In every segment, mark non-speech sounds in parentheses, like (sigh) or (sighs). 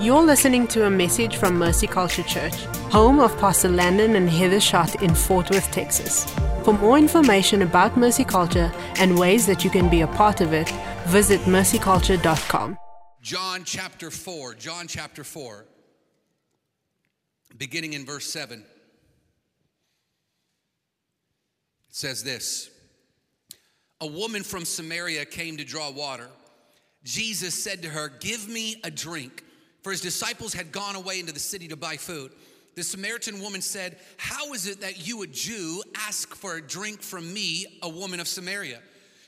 You're listening to a message from Mercy Culture Church, home of Pastor Landon and Heather Schott in Fort Worth, Texas. For more information about Mercy Culture and ways that you can be a part of it, visit mercyculture.com. John chapter 4, John chapter 4, beginning in verse 7. It says this A woman from Samaria came to draw water. Jesus said to her, Give me a drink for his disciples had gone away into the city to buy food. The Samaritan woman said, How is it that you, a Jew, ask for a drink from me, a woman of Samaria?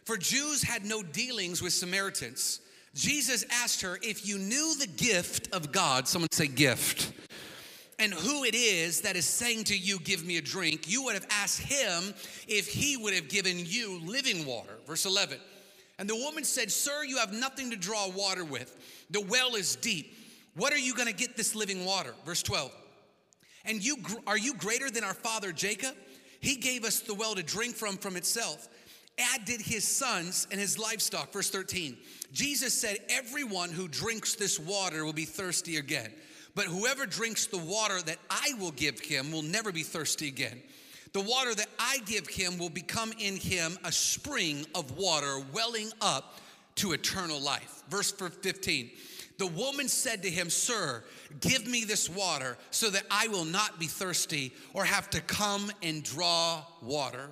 For Jews had no dealings with Samaritans. Jesus asked her, If you knew the gift of God, someone say gift, and who it is that is saying to you, Give me a drink, you would have asked him if he would have given you living water. Verse 11. And the woman said, Sir, you have nothing to draw water with. The well is deep. What are you going to get this living water? Verse 12. And you are you greater than our father Jacob? He gave us the well to drink from from itself. Add did his sons and his livestock. Verse 13. Jesus said, Everyone who drinks this water will be thirsty again. But whoever drinks the water that I will give him will never be thirsty again. The water that I give him will become in him a spring of water welling up to eternal life. Verse 15. The woman said to him, Sir, give me this water so that I will not be thirsty or have to come and draw water.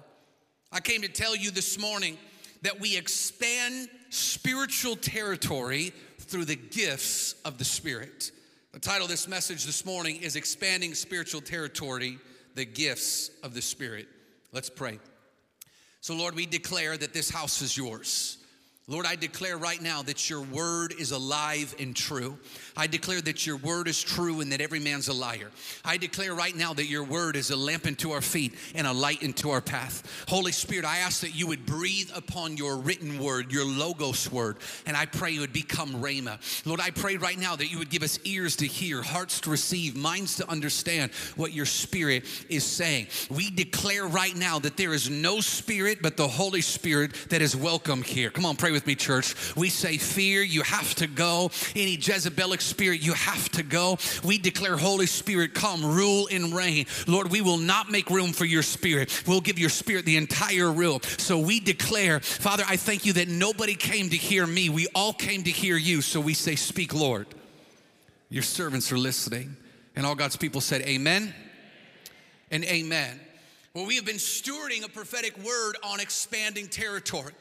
I came to tell you this morning that we expand spiritual territory through the gifts of the Spirit. The title of this message this morning is Expanding Spiritual Territory, the Gifts of the Spirit. Let's pray. So, Lord, we declare that this house is yours. Lord, I declare right now that your word is alive and true. I declare that your word is true and that every man's a liar. I declare right now that your word is a lamp unto our feet and a light into our path. Holy Spirit, I ask that you would breathe upon your written word, your logos word, and I pray it would become rhema. Lord, I pray right now that you would give us ears to hear, hearts to receive, minds to understand what your spirit is saying. We declare right now that there is no spirit but the Holy Spirit that is welcome here. Come on, pray with with me, church. We say, Fear, you have to go. Any Jezebelic spirit, you have to go. We declare, Holy Spirit, come, rule and reign. Lord, we will not make room for your spirit. We'll give your spirit the entire room. So we declare, Father, I thank you that nobody came to hear me. We all came to hear you. So we say, Speak, Lord. Your servants are listening. And all God's people said, Amen and amen. Well, we have been stewarding a prophetic word on expanding territory.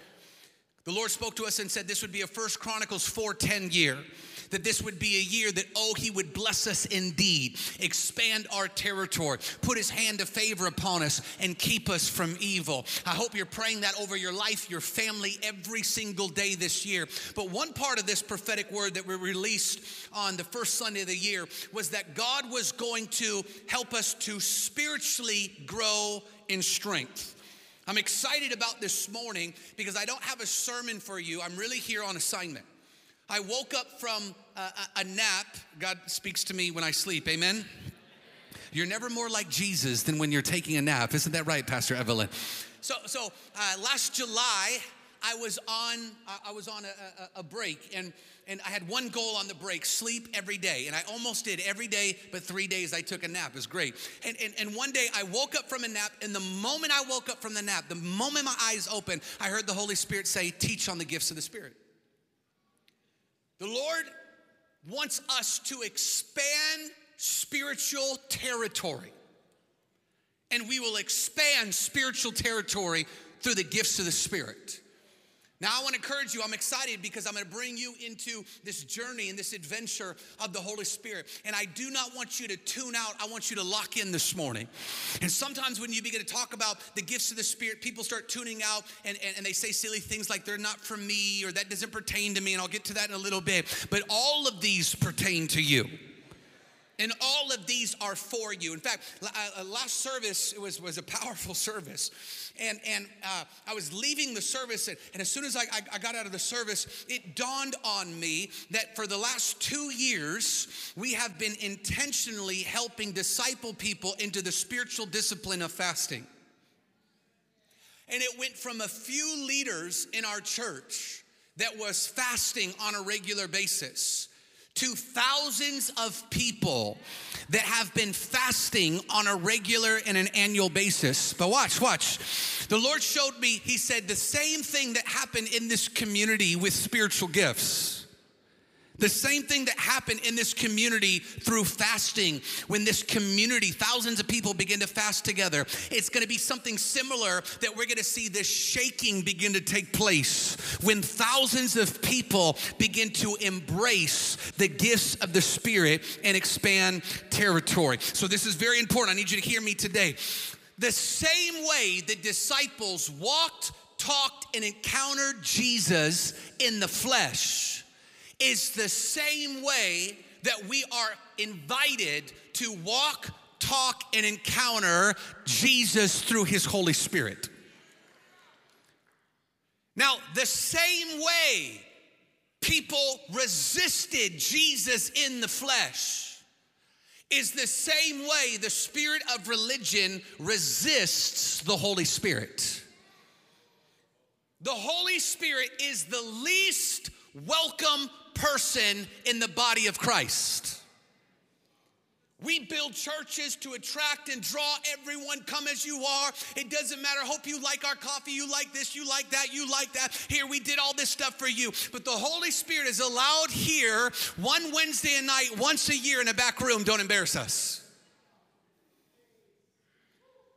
The Lord spoke to us and said this would be a First Chronicles 4:10 year. That this would be a year that, oh, he would bless us indeed, expand our territory, put his hand of favor upon us, and keep us from evil. I hope you're praying that over your life, your family, every single day this year. But one part of this prophetic word that we released on the first Sunday of the year was that God was going to help us to spiritually grow in strength. I'm excited about this morning because I don't have a sermon for you. I'm really here on assignment. I woke up from a, a, nap. God speaks to me when I sleep. Amen. You're never more like Jesus than when you're taking a nap. Isn't that right, Pastor Evelyn? So, so uh, last July, I was on I was on a, a, a break, and and I had one goal on the break sleep every day. And I almost did every day, but three days I took a nap. It was great. And, and, and one day I woke up from a nap, and the moment I woke up from the nap, the moment my eyes opened, I heard the Holy Spirit say, Teach on the gifts of the Spirit. The Lord wants us to expand spiritual territory. And we will expand spiritual territory through the gifts of the Spirit. Now, I want to encourage you. I'm excited because I'm going to bring you into this journey and this adventure of the Holy Spirit. And I do not want you to tune out. I want you to lock in this morning. And sometimes when you begin to talk about the gifts of the Spirit, people start tuning out and, and, and they say silly things like, they're not for me or that doesn't pertain to me. And I'll get to that in a little bit. But all of these pertain to you. And all of these are for you. In fact, uh, last service was, was a powerful (laughs) service. And, and uh, I was leaving the service, and, and as soon as I, I, I got out of the service, it dawned on me that for the last two years, we have been intentionally helping disciple people into the spiritual discipline of fasting. And it went from a few leaders in our church that was fasting on a regular basis to thousands of people that have been fasting on a regular and an annual basis. But watch, watch. The Lord showed me, He said, the same thing that happened in this community with spiritual gifts. The same thing that happened in this community through fasting, when this community, thousands of people begin to fast together, it's gonna be something similar that we're gonna see this shaking begin to take place when thousands of people begin to embrace the gifts of the Spirit and expand territory. So, this is very important. I need you to hear me today. The same way the disciples walked, talked, and encountered Jesus in the flesh is the same way that we are invited to walk, talk, and encounter Jesus through his Holy Spirit. Now, the same way people resisted Jesus in the flesh is the same way the spirit of religion resists the Holy Spirit. The Holy Spirit is the least welcome person in the body of Christ. We build churches to attract and draw everyone. Come as you are. It doesn't matter. Hope you like our coffee. You like this. You like that. You like that. Here, we did all this stuff for you. But the Holy Spirit is allowed here one Wednesday night, once a year in a back room. Don't embarrass us.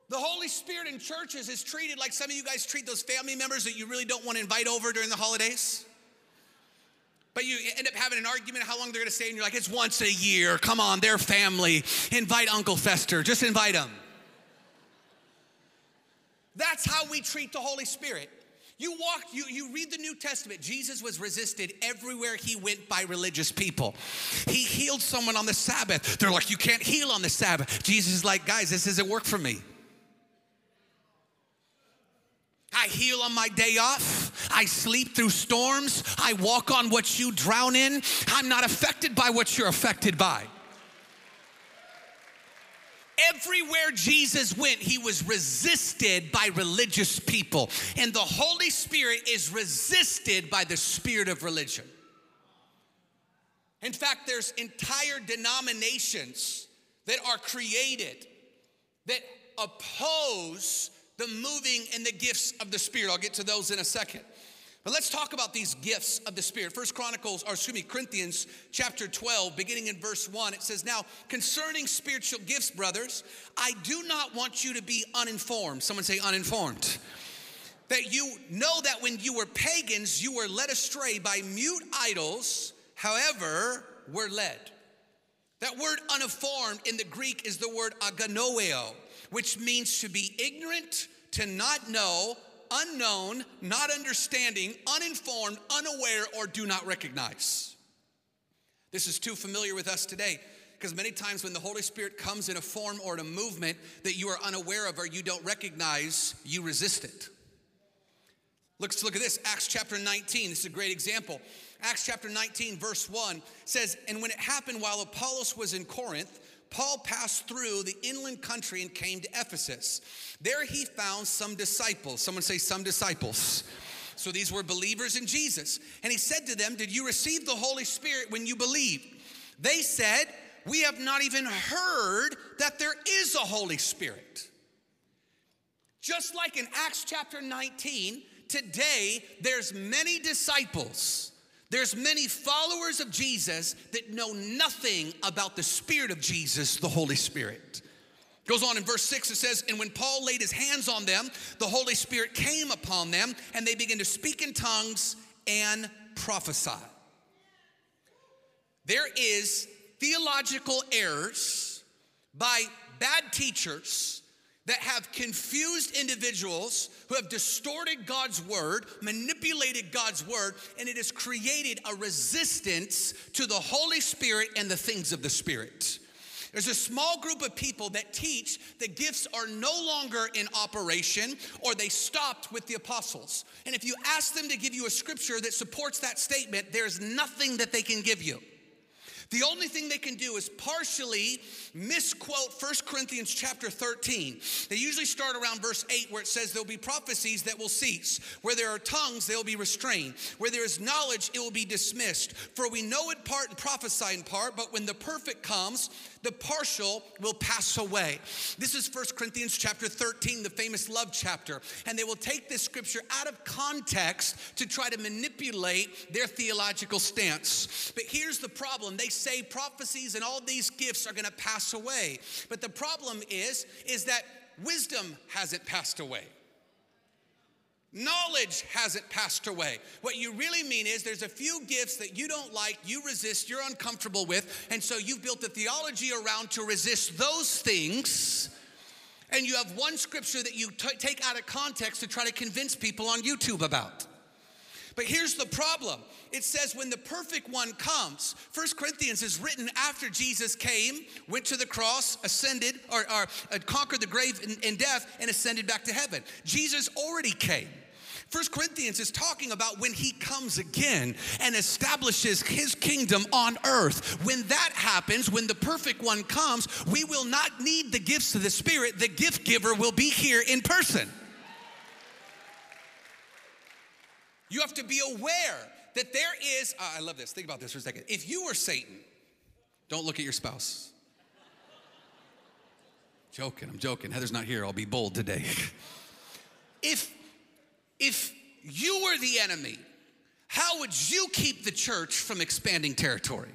The Holy Spirit in churches is treated like some of you guys treat those family members that you really don't want to invite over during the holidays. But you end up having an argument how long they're gonna stay, and you're like, it's once a year. Come on, they're family. Invite Uncle Fester, just invite him. That's how we treat the Holy Spirit. You walk, you, you read the New Testament. Jesus was resisted everywhere he went by religious people. He healed someone on the Sabbath. They're like, you can't heal on the Sabbath. Jesus is like, guys, this doesn't work for me. I heal on my day off. I sleep through storms. I walk on what you drown in. I'm not affected by what you're affected by. Everywhere Jesus went, he was resisted by religious people. And the Holy Spirit is resisted by the spirit of religion. In fact, there's entire denominations that are created that oppose the moving and the gifts of the Spirit. I'll get to those in a second. But let's talk about these gifts of the Spirit. First Chronicles, or excuse me, Corinthians chapter 12, beginning in verse 1, it says, Now, concerning spiritual gifts, brothers, I do not want you to be uninformed. Someone say uninformed. That you know that when you were pagans, you were led astray by mute idols, however, were led. That word uninformed in the Greek is the word aganoeo which means to be ignorant, to not know, unknown, not understanding, uninformed, unaware, or do not recognize. This is too familiar with us today because many times when the Holy Spirit comes in a form or in a movement that you are unaware of or you don't recognize, you resist it. Let's look at this Acts chapter 19. This is a great example. Acts chapter 19, verse 1 says, And when it happened while Apollos was in Corinth, Paul passed through the inland country and came to Ephesus. There he found some disciples. Someone say, some disciples. So these were believers in Jesus. And he said to them, Did you receive the Holy Spirit when you believed? They said, We have not even heard that there is a Holy Spirit. Just like in Acts chapter 19, today there's many disciples there's many followers of Jesus that know nothing about the Spirit of Jesus, the Holy Spirit. Goes on in verse 6, it says, And when Paul laid his hands on them, the Holy Spirit came upon them, and they began to speak in tongues and prophesy. There is theological errors by bad teachers that have confused individuals who have distorted God's word, manipulated God's word, and it has created a resistance to the Holy Spirit and the things of the Spirit. There's a small group of people that teach that gifts are no longer in operation or they stopped with the apostles. And if you ask them to give you a scripture that supports that statement, there's nothing that they can give you. The only thing they can do is partially misquote 1 Corinthians chapter 13. They usually start around verse 8 where it says there'll be prophecies that will cease. Where there are tongues, they will be restrained. Where there is knowledge, it will be dismissed. For we know in part and prophesy in part, but when the perfect comes, the partial will pass away. This is 1 Corinthians chapter 13, the famous love chapter. And they will take this scripture out of context to try to manipulate their theological stance. But here's the problem. They say prophecies and all these gifts are going to pass away. But the problem is is that wisdom hasn't passed away. Knowledge hasn't passed away. What you really mean is there's a few gifts that you don't like, you resist, you're uncomfortable with, and so you've built a theology around to resist those things. And you have one scripture that you t- take out of context to try to convince people on YouTube about. But here's the problem it says, when the perfect one comes, First Corinthians is written after Jesus came, went to the cross, ascended, or, or uh, conquered the grave and, and death, and ascended back to heaven. Jesus already came. First Corinthians is talking about when he comes again and establishes his kingdom on earth. When that happens, when the perfect one comes, we will not need the gifts of the Spirit. The gift giver will be here in person. You have to be aware that there is, uh, I love this, think about this for a second. If you were Satan, don't look at your spouse. joking, I'm joking. Heather's not here, I'll be bold today. (laughs) if, if you were the enemy, how would you keep the church from expanding territory?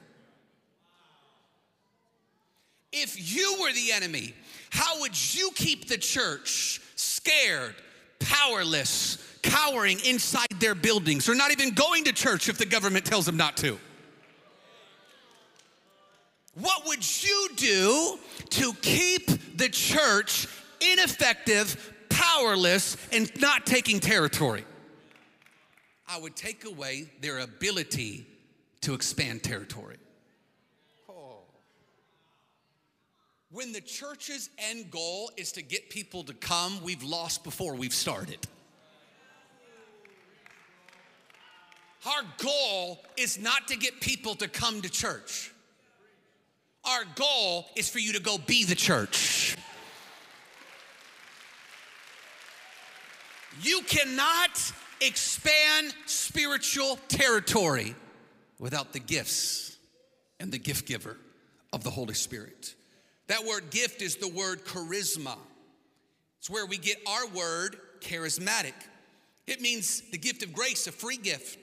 If you were the enemy, how would you keep the church scared, powerless, cowering inside their buildings or not even going to church if the government tells them not to? What would you do to keep the church ineffective, powerless, and not taking territory? I would take away their ability to expand territory. Oh. When the church's end goal is to get people to come, we've lost before we've started. Our goal is not to get people to come to church. Our goal is for you to go be the church. You cannot expand spiritual territory without the gifts and the gift giver of the Holy Spirit. That word gift is the word charisma. It's where we get our word charismatic. It means the gift of grace, a free gift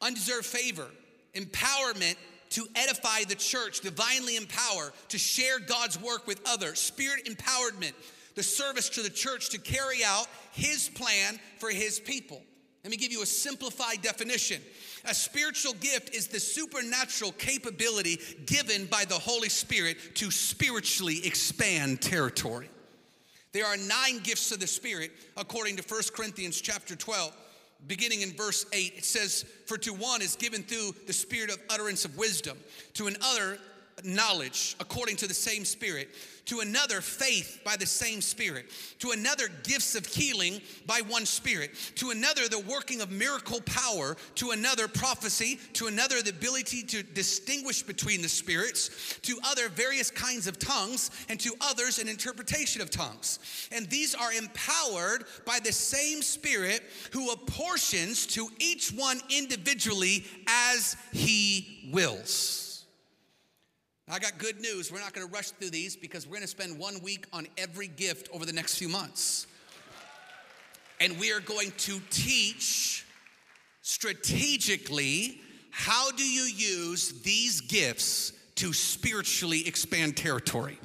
undeserved favor, empowerment to edify the church, divinely empower, to share God's work with others, spirit empowerment, the service to the church to carry out his plan for his people. Let me give you a simplified definition. A spiritual gift is the supernatural capability given by the Holy Spirit to spiritually expand territory. There are nine gifts of the Spirit according to 1 Corinthians chapter 12 beginning in verse 8, it says, For to one is given through the spirit of utterance of wisdom, to another, knowledge according to the same spirit, to another, faith by the same Spirit, to another, gifts of healing by one Spirit, to another, the working of miracle power, to another, prophecy, to another, the ability to distinguish between the spirits, to other, various kinds of tongues, and to others, an interpretation of tongues. And these are empowered by the same Spirit who apportions to each one individually as he wills. I got good news. We're not going to rush through these because we're going to spend one week on every gift over the next few months. And we are going to teach strategically how do you use these gifts to spiritually expand territory.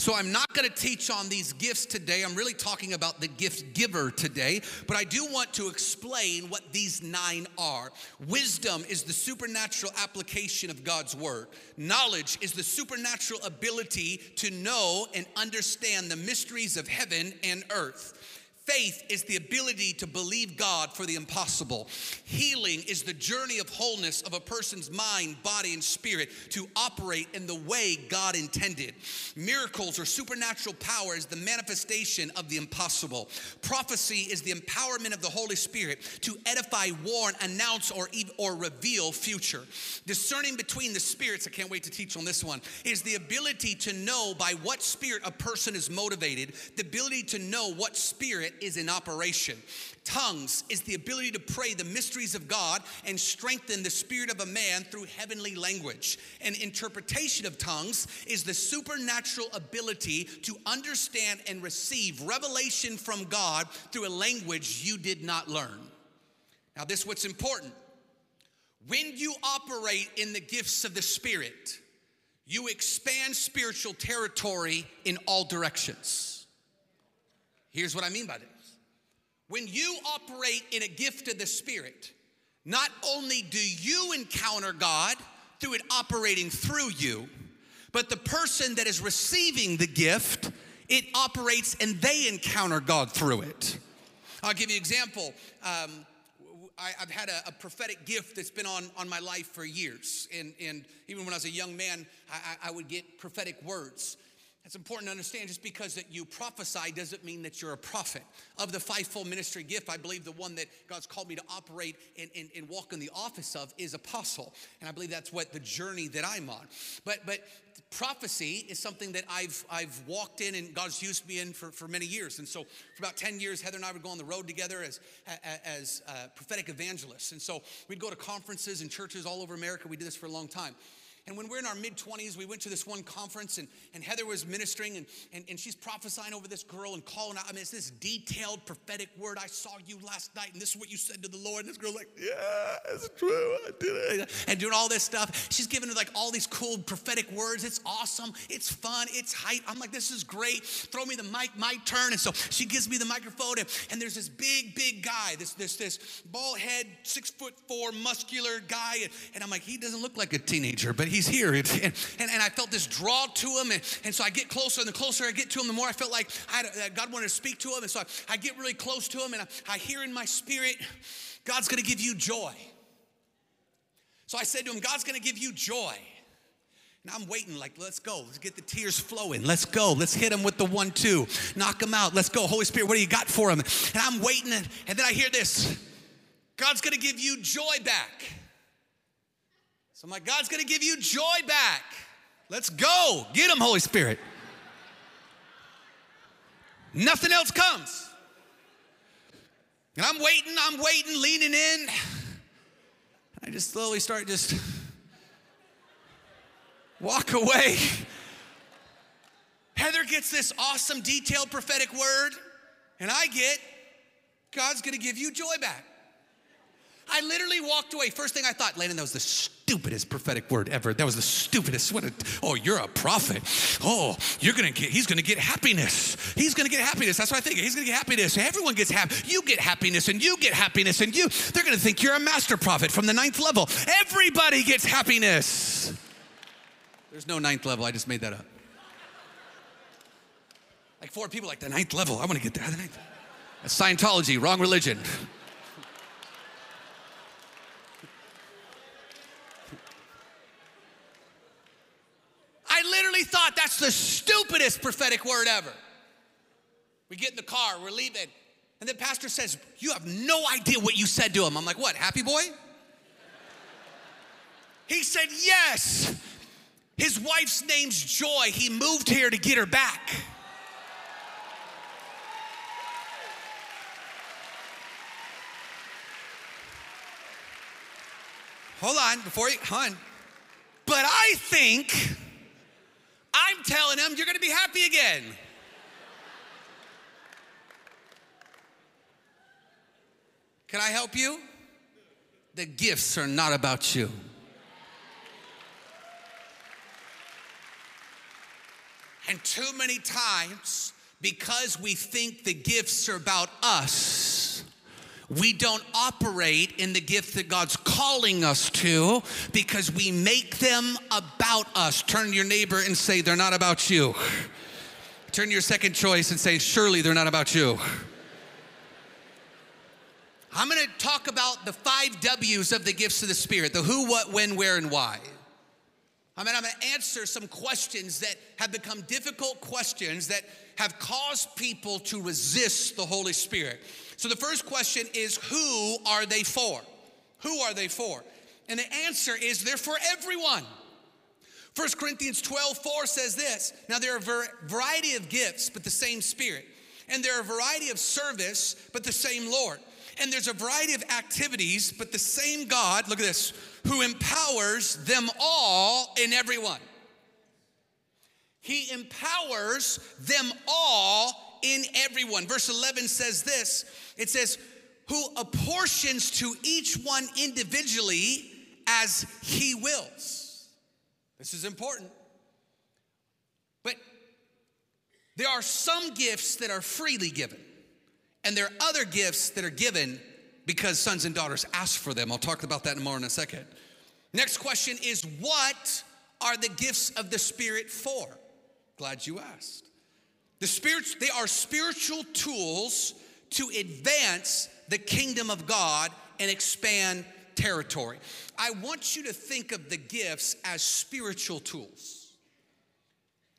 So I'm not going to teach on these gifts today. I'm really talking about the gift giver today, but I do want to explain what these nine are. Wisdom is the supernatural application of God's word. Knowledge is the supernatural ability to know and understand the mysteries of heaven and earth. Faith is the ability to believe God for the impossible. Healing is the journey of wholeness of a person's mind, body, and spirit to operate in the way God intended. Miracles or supernatural power is the manifestation of the impossible. Prophecy is the empowerment of the Holy Spirit to edify, warn, announce, or, or reveal future. Discerning between the spirits, I can't wait to teach on this one, is the ability to know by what spirit a person is motivated, the ability to know what spirit is in operation. Tongues is the ability to pray the mysteries of God and strengthen the spirit of a man through heavenly language. And interpretation of tongues is the supernatural ability to understand and receive revelation from God through a language you did not learn. Now, this is what's important. When you operate in the gifts of the Spirit, you expand spiritual territory in all directions. Here's what I mean by this when you operate in a gift of the Spirit, not only do you encounter God through it operating through you, but the person that is receiving the gift, it operates and they encounter God through it. I'll give you an example. Um, I, have had a, a, prophetic gift that's been on, on my life for years. And, and even when I was a young man, I, I would get prophetic words. It's important to understand just because that you prophesy doesn't mean that you're a prophet. Of the fivefold ministry gift, I believe the one that God's called me to operate and, and, and walk in the office of is apostle. And I believe that's what the journey that I'm on. But but prophecy is something that I've I've walked in and God's used me in for, for many years. And so for about 10 years, Heather and I would go on the road together as, as uh, prophetic evangelists. And so we'd go to conferences and churches all over America. We did this for a long time. And when we're in our mid 20s, we went to this one conference and, and Heather was ministering and, and, and she's prophesying over this girl and calling out. I mean, it's this detailed prophetic word. I saw you last night and this is what you said to the Lord. And this girl's like, yeah, it's true. I did it. And doing all this stuff. She's giving her like all these cool prophetic words. It's awesome. It's fun. It's hype. I'm like, this is great. Throw me the mic, my turn. And so she gives me the microphone and, and there's this big, big guy, this, this, this bald head, six foot four, muscular guy. And, and I'm like, he doesn't look like a teenager, but he's here. And, and, and I felt this draw to him. And, and so I get closer, and the closer I get to him, the more I felt like I, uh, God wanted to speak to him. And so I, I get really close to him, and I, I hear in my spirit, God's gonna give you joy. So I said to him, God's gonna give you joy. And I'm waiting, like, let's go. Let's get the tears flowing. Let's go. Let's hit him with the one, two. Knock him out. Let's go. Holy Spirit, what do you got for him? And I'm waiting, and, and then I hear this God's gonna give you joy back. So I'm like, God's gonna give you joy back. Let's go. Get him, Holy Spirit. Nothing else comes. And I'm waiting, I'm waiting, leaning in. I just slowly start just walk away. Heather gets this awesome, detailed prophetic word, and I get God's gonna give you joy back. I literally walked away. First thing I thought, Landon, that was the stupidest prophetic word ever. That was the stupidest. What a, oh, you're a prophet. Oh, you're gonna get, he's gonna get happiness. He's gonna get happiness. That's what I think. He's gonna get happiness. Everyone gets happy. You get happiness and you get happiness and you, they're gonna think you're a master prophet from the ninth level. Everybody gets happiness. There's no ninth level. I just made that up. Like four people like the ninth level. I wanna get there. The ninth. That's Scientology, wrong religion. I literally thought that's the stupidest prophetic word ever. We get in the car, we're leaving, and the pastor says, You have no idea what you said to him. I'm like, What, happy boy? He said, Yes. His wife's name's Joy. He moved here to get her back. Hold on, before you, hun. But I think I'm telling him, you're gonna be happy again. Can I help you? The gifts are not about you. And too many times, because we think the gifts are about us, we don't operate in the gift that God's calling us to because we make them about us. Turn your neighbor and say, They're not about you. Turn your second choice and say, Surely they're not about you. I'm gonna talk about the five W's of the gifts of the Spirit the who, what, when, where, and why. I mean, I'm gonna answer some questions that have become difficult questions that have caused people to resist the Holy Spirit. So the first question is who are they for? Who are they for? And the answer is they're for everyone. 1 Corinthians 12, 4 says this Now there are a variety of gifts, but the same Spirit. And there are a variety of service, but the same Lord. And there's a variety of activities, but the same God, look at this, who empowers them all in everyone. He empowers them all in everyone. Verse 11 says this it says, Who apportions to each one individually as he wills. This is important. But there are some gifts that are freely given, and there are other gifts that are given because sons and daughters ask for them. I'll talk about that more in a second. Next question is what are the gifts of the Spirit for? Glad you asked. The spirits, they are spiritual tools to advance the kingdom of God and expand territory. I want you to think of the gifts as spiritual tools.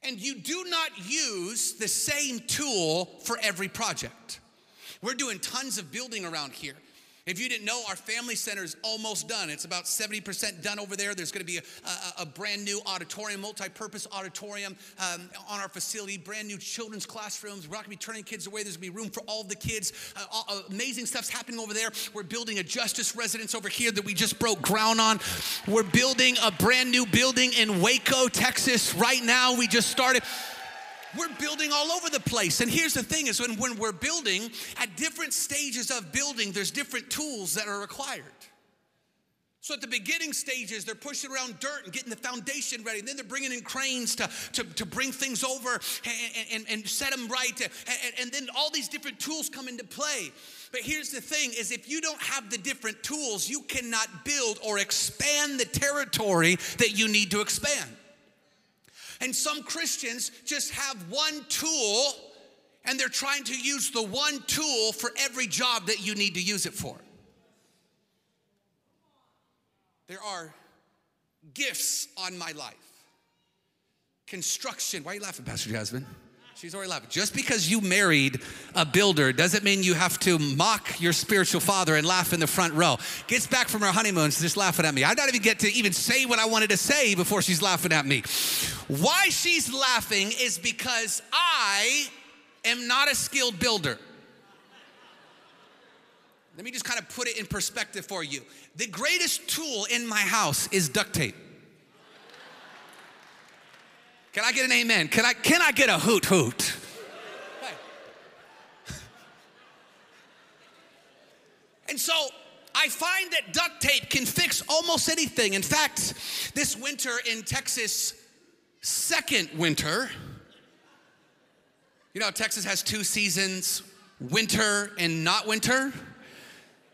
And you do not use the same tool for every project. We're doing tons of building around here. If you didn't know, our family center is almost done. It's about 70% done over there. There's going to be a, a, a brand new auditorium, multi purpose auditorium um, on our facility, brand new children's classrooms. We're not going to be turning kids away. There's going to be room for all the kids. Uh, all, uh, amazing stuff's happening over there. We're building a justice residence over here that we just broke ground on. We're building a brand new building in Waco, Texas, right now. We just started. We're building all over the place. And here's the thing is when, when we're building, at different stages of building, there's different tools that are required. So at the beginning stages, they're pushing around dirt and getting the foundation ready. And then they're bringing in cranes to, to, to bring things over and, and, and set them right. And, and then all these different tools come into play. But here's the thing is if you don't have the different tools, you cannot build or expand the territory that you need to expand. And some Christians just have one tool and they're trying to use the one tool for every job that you need to use it for. There are gifts on my life. Construction. Why are you laughing, Pastor Jasmine? She's already laughing. Just because you married a builder doesn't mean you have to mock your spiritual father and laugh in the front row. Gets back from her honeymoon, she's just laughing at me. I don't even get to even say what I wanted to say before she's laughing at me. Why she's laughing is because I am not a skilled builder. Let me just kind of put it in perspective for you. The greatest tool in my house is duct tape. Can I get an amen? Can I, can I get a hoot hoot? (laughs) And so I find that duct tape can fix almost anything. In fact, this winter in Texas, second winter, you know, Texas has two seasons winter and not winter.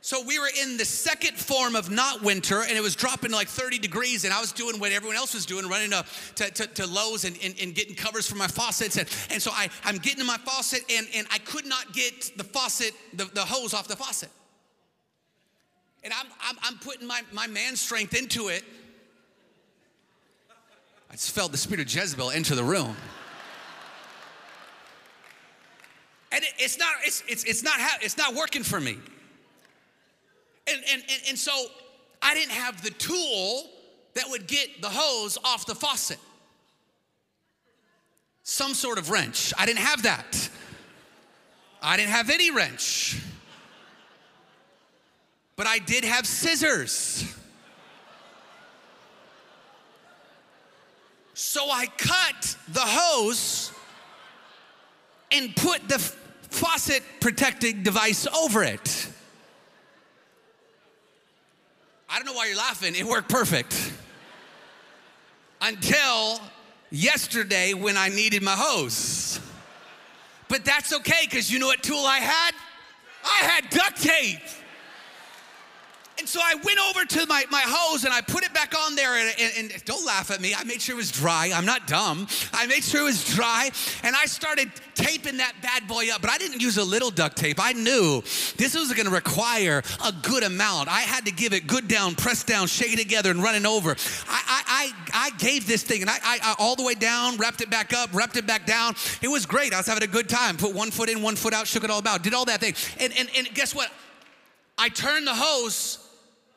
So we were in the second form of not winter, and it was dropping to like 30 degrees, and I was doing what everyone else was doing, running to, to, to, to Lowe's and, and, and, getting covers for my faucets. And, and so I, I'm getting to my faucet, and, and I could not get the faucet, the, the hose off the faucet. And I'm, I'm, I'm putting my, my man strength into it. I just felt the spirit of Jezebel enter the room. And it, it's not, it's, it's, it's, not it's not working for me. And, and, and, and so I didn't have the tool that would get the hose off the faucet. Some sort of wrench. I didn't have that. I didn't have any wrench. But I did have scissors. So I cut the hose and put the faucet protecting device over it. I don't know why you're laughing. It worked perfect. Until yesterday when I needed my hose. But that's okay because you know what tool I had? I had duct tape. And so I went over to my, my hose and I put it back on there. And, and, and, don't laugh at me. I made sure it was dry. I'm not dumb. I made sure it was dry. And I started taping that bad boy up. But I didn't use a little duct tape. I knew this was going to require a good amount. I had to give it good down, press down, shake it together, and running over. I, I, I, I gave this thing and I, I, I all the way down, wrapped it back up, wrapped it back down. It was great. I was having a good time. Put one foot in, one foot out, shook it all about, did all that thing. And, and, and guess what? I turned the hose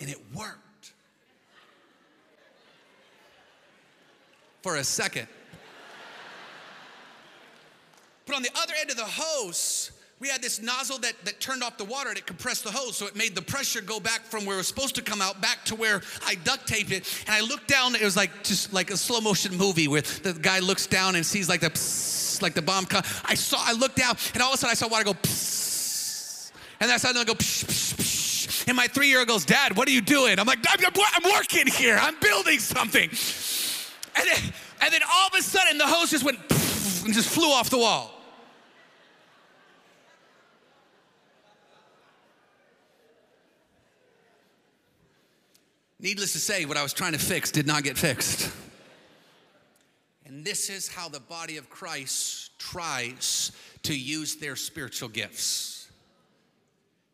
and it worked. For a second. But on the other end of the hose, we had this nozzle that, that turned off the water and it compressed the hose. So it made the pressure go back from where it was supposed to come out back to where I duct taped it. And I looked down, it was like just like a slow motion movie where the guy looks down and sees like the psst, like the bomb come. I saw, I looked down and all of a sudden I saw water go psst. And then I saw it go psh, psh. And my three year old goes, Dad, what are you doing? I'm like, I'm, I'm working here. I'm building something. And then, and then all of a sudden the hose just went and just flew off the wall. Needless to say, what I was trying to fix did not get fixed. And this is how the body of Christ tries to use their spiritual gifts.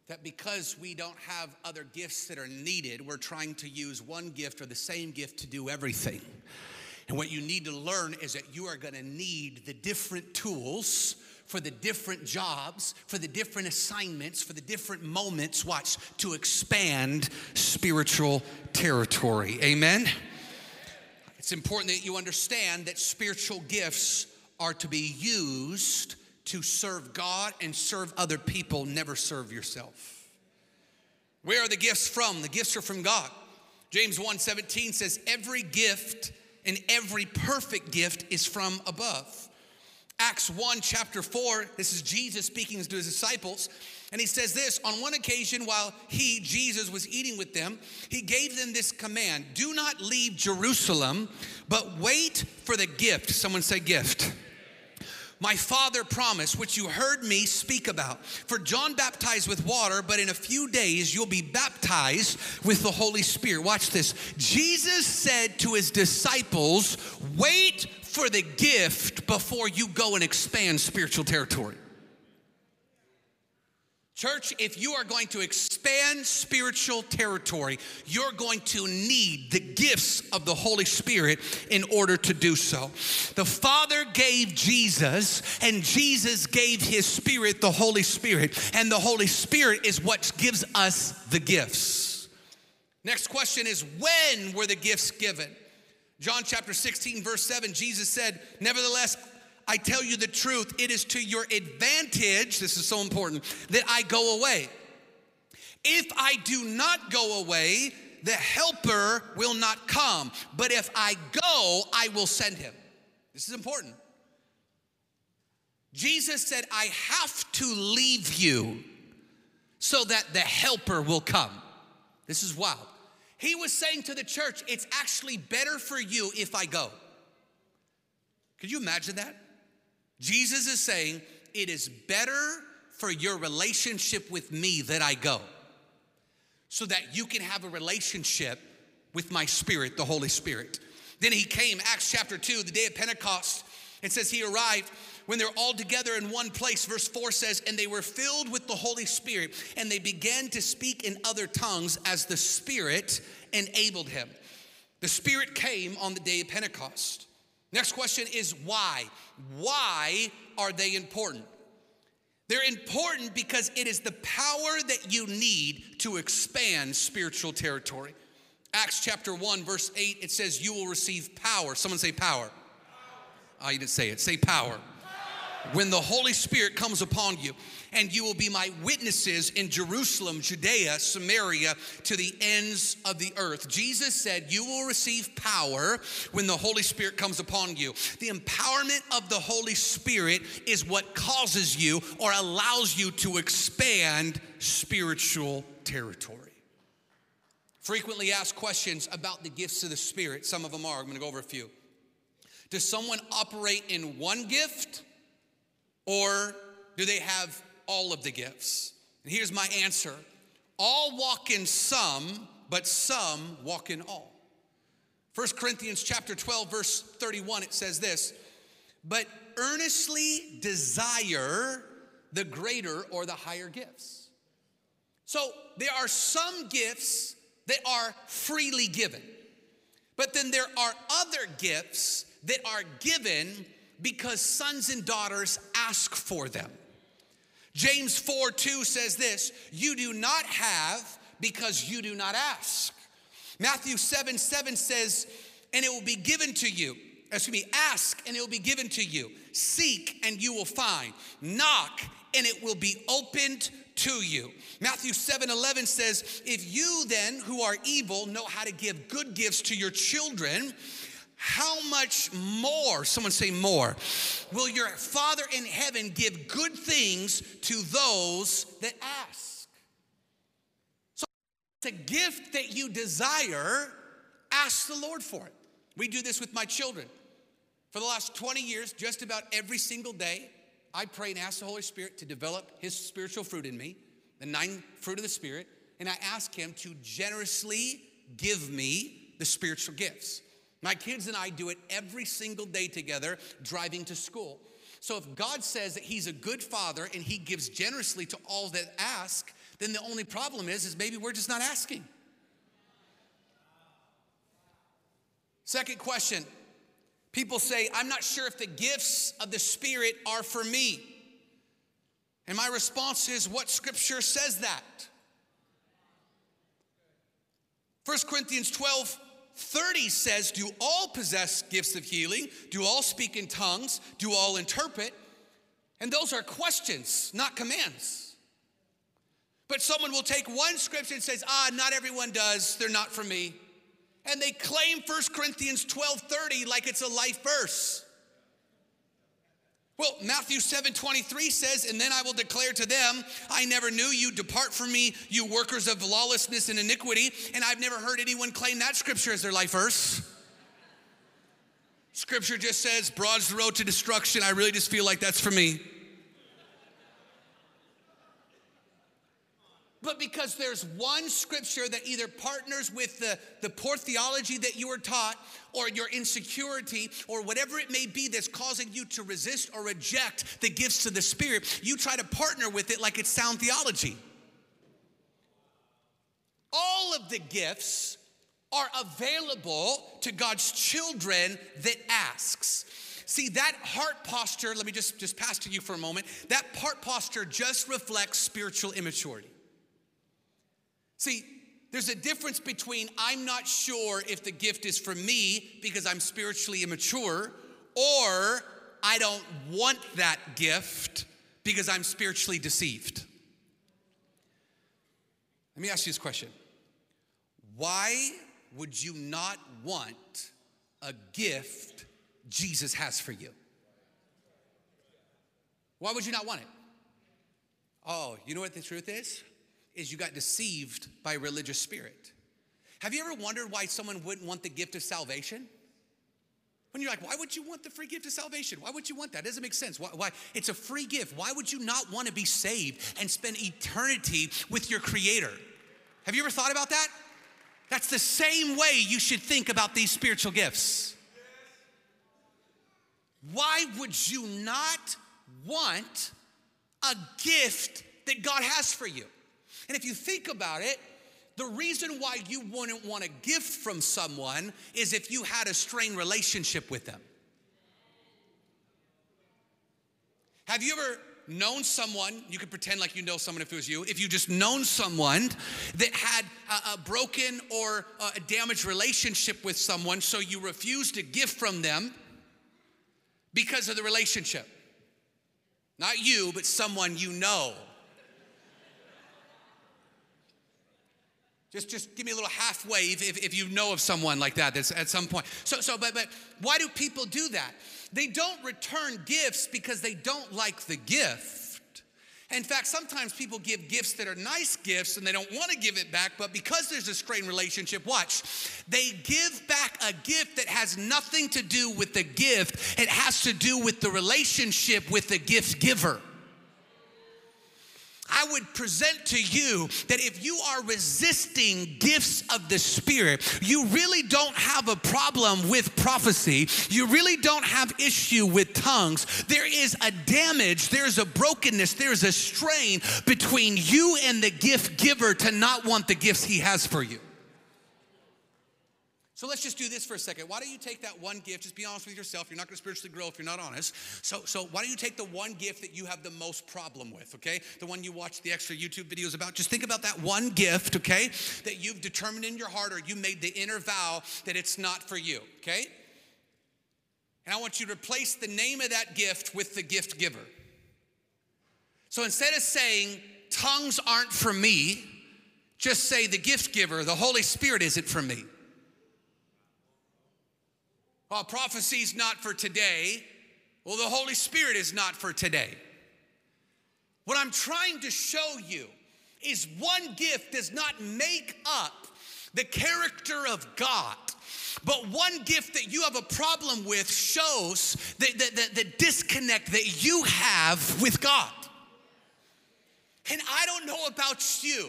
That because we don't have other gifts that are needed, we're trying to use one gift or the same gift to do everything. And what you need to learn is that you are gonna need the different tools for the different jobs, for the different assignments, for the different moments, watch, to expand spiritual territory. Amen? It's important that you understand that spiritual gifts are to be used to serve God and serve other people, never serve yourself. Where are the gifts from? The gifts are from God. James 1:17 says every gift and every perfect gift is from above. Acts 1, chapter 4, this is Jesus speaking to his disciples. And he says this on one occasion, while he, Jesus, was eating with them, he gave them this command Do not leave Jerusalem, but wait for the gift. Someone say, gift. My father promised, which you heard me speak about. For John baptized with water, but in a few days you'll be baptized with the Holy Spirit. Watch this. Jesus said to his disciples, Wait for the gift before you go and expand spiritual territory. Church, if you are going to expand spiritual territory, you're going to need the gifts of the Holy Spirit in order to do so. The Father gave Jesus, and Jesus gave His Spirit, the Holy Spirit, and the Holy Spirit is what gives us the gifts. Next question is when were the gifts given? John chapter 16, verse 7, Jesus said, Nevertheless, I tell you the truth, it is to your advantage, this is so important, that I go away. If I do not go away, the helper will not come. But if I go, I will send him. This is important. Jesus said, I have to leave you so that the helper will come. This is wild. He was saying to the church, It's actually better for you if I go. Could you imagine that? Jesus is saying, It is better for your relationship with me that I go, so that you can have a relationship with my spirit, the Holy Spirit. Then he came, Acts chapter 2, the day of Pentecost. It says he arrived when they're all together in one place. Verse 4 says, And they were filled with the Holy Spirit, and they began to speak in other tongues as the Spirit enabled him. The Spirit came on the day of Pentecost. Next question is why? Why are they important? They're important because it is the power that you need to expand spiritual territory. Acts chapter 1, verse 8, it says, You will receive power. Someone say power. Oh, you didn't say it. Say power when the Holy Spirit comes upon you, and you will be my witnesses in Jerusalem, Judea, Samaria, to the ends of the earth. Jesus said, You will receive power when the Holy Spirit comes upon you. The empowerment of the Holy Spirit is what causes you or allows you to expand spiritual territory. Frequently asked questions about the gifts of the Spirit. Some of them are. I'm to go over a few. Does someone operate in one gift? Or do they have all of the gifts? And here's my answer All walk in some, but some walk in all. 1 Corinthians chapter 12 verse 31 it says this, but earnestly desire the greater or the higher gifts. So there are some gifts that are freely given. But then there are other gifts that are given because sons and daughters ask for them. James 4 2 says this You do not have because you do not ask. Matthew 7 7 says, And it will be given to you. Excuse me, ask and it will be given to you. Seek and you will find. Knock and it will be opened to you. Matthew 7 11 says, If you then, who are evil, know how to give good gifts to your children, how much more, someone say more, will your Father in heaven give good things to those that ask? So it's a gift that you desire, ask the Lord for it. We do this with my children. For the last 20 years, just about every single day, I pray and ask the Holy Spirit to develop His spiritual fruit in me, the nine fruit of the Spirit, and I ask Him to generously give me the spiritual gifts. My kids and I do it every single day together driving to school. So if God says that He's a good Father and He gives generously to all that ask, then the only problem is, is maybe we're just not asking. Second question People say, I'm not sure if the gifts of the Spirit are for me. And my response is, what scripture says that? 1 Corinthians 12 30 says, Do all possess gifts of healing? Do all speak in tongues? Do all interpret? And those are questions, not commands. But someone will take one scripture and says, Ah, not everyone does, they're not for me and they claim 1 Corinthians 12 30 like it's a life verse. Well, Matthew 7 23 says, And then I will declare to them, I never knew you. Depart from me, you workers of lawlessness and iniquity. And I've never heard anyone claim that scripture as their life verse. Scripture just says, Broad's the road to destruction. I really just feel like that's for me. But because there's one scripture that either partners with the, the poor theology that you were taught or your insecurity or whatever it may be that's causing you to resist or reject the gifts of the Spirit, you try to partner with it like it's sound theology. All of the gifts are available to God's children that asks. See, that heart posture, let me just, just pass to you for a moment. That heart posture just reflects spiritual immaturity. See, there's a difference between I'm not sure if the gift is for me because I'm spiritually immature, or I don't want that gift because I'm spiritually deceived. Let me ask you this question Why would you not want a gift Jesus has for you? Why would you not want it? Oh, you know what the truth is? Is you got deceived by a religious spirit. Have you ever wondered why someone wouldn't want the gift of salvation? When you're like, why would you want the free gift of salvation? Why would you want that? It doesn't make sense. Why, why? It's a free gift. Why would you not want to be saved and spend eternity with your Creator? Have you ever thought about that? That's the same way you should think about these spiritual gifts. Why would you not want a gift that God has for you? And if you think about it, the reason why you wouldn't want a gift from someone is if you had a strained relationship with them. Have you ever known someone, you could pretend like you know someone if it was you, if you just known someone that had a, a broken or a damaged relationship with someone, so you refused a gift from them because of the relationship? Not you, but someone you know. Just, just give me a little half wave if, if you know of someone like that that's at some point. So, so but, but why do people do that? They don't return gifts because they don't like the gift. In fact, sometimes people give gifts that are nice gifts and they don't want to give it back, but because there's a strained relationship, watch, they give back a gift that has nothing to do with the gift, it has to do with the relationship with the gift giver. I would present to you that if you are resisting gifts of the Spirit, you really don't have a problem with prophecy. You really don't have issue with tongues. There is a damage, there's a brokenness, there's a strain between you and the gift giver to not want the gifts he has for you. So let's just do this for a second. Why don't you take that one gift? Just be honest with yourself. You're not going to spiritually grow if you're not honest. So, so why don't you take the one gift that you have the most problem with? Okay, the one you watch the extra YouTube videos about. Just think about that one gift. Okay, that you've determined in your heart, or you made the inner vow that it's not for you. Okay, and I want you to replace the name of that gift with the gift giver. So instead of saying tongues aren't for me, just say the gift giver, the Holy Spirit isn't for me. Well, prophecy's not for today. Well, the Holy Spirit is not for today. What I'm trying to show you is one gift does not make up the character of God. But one gift that you have a problem with shows the, the, the, the disconnect that you have with God. And I don't know about you,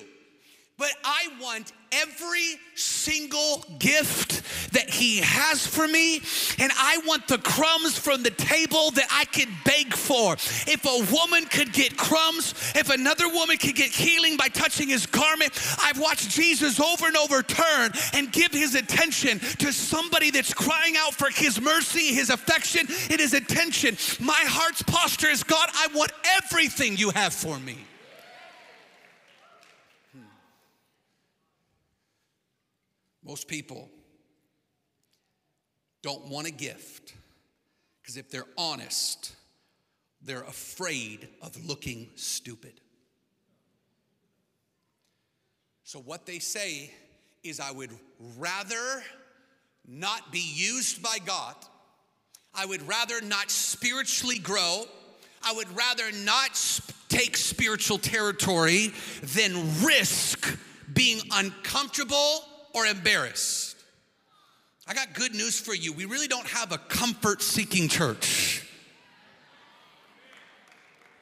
but I want every single gift that He has for me, and I want the crumbs from the table that I could beg for. If a woman could get crumbs, if another woman could get healing by touching His garment, I've watched Jesus over and over turn and give His attention to somebody that's crying out for His mercy, His affection, and His attention. My heart's posture is God, I want everything you have for me. Most people don't want a gift because if they're honest, they're afraid of looking stupid. So, what they say is, I would rather not be used by God. I would rather not spiritually grow. I would rather not take spiritual territory than risk being uncomfortable or embarrassed. I got good news for you. We really don't have a comfort seeking church.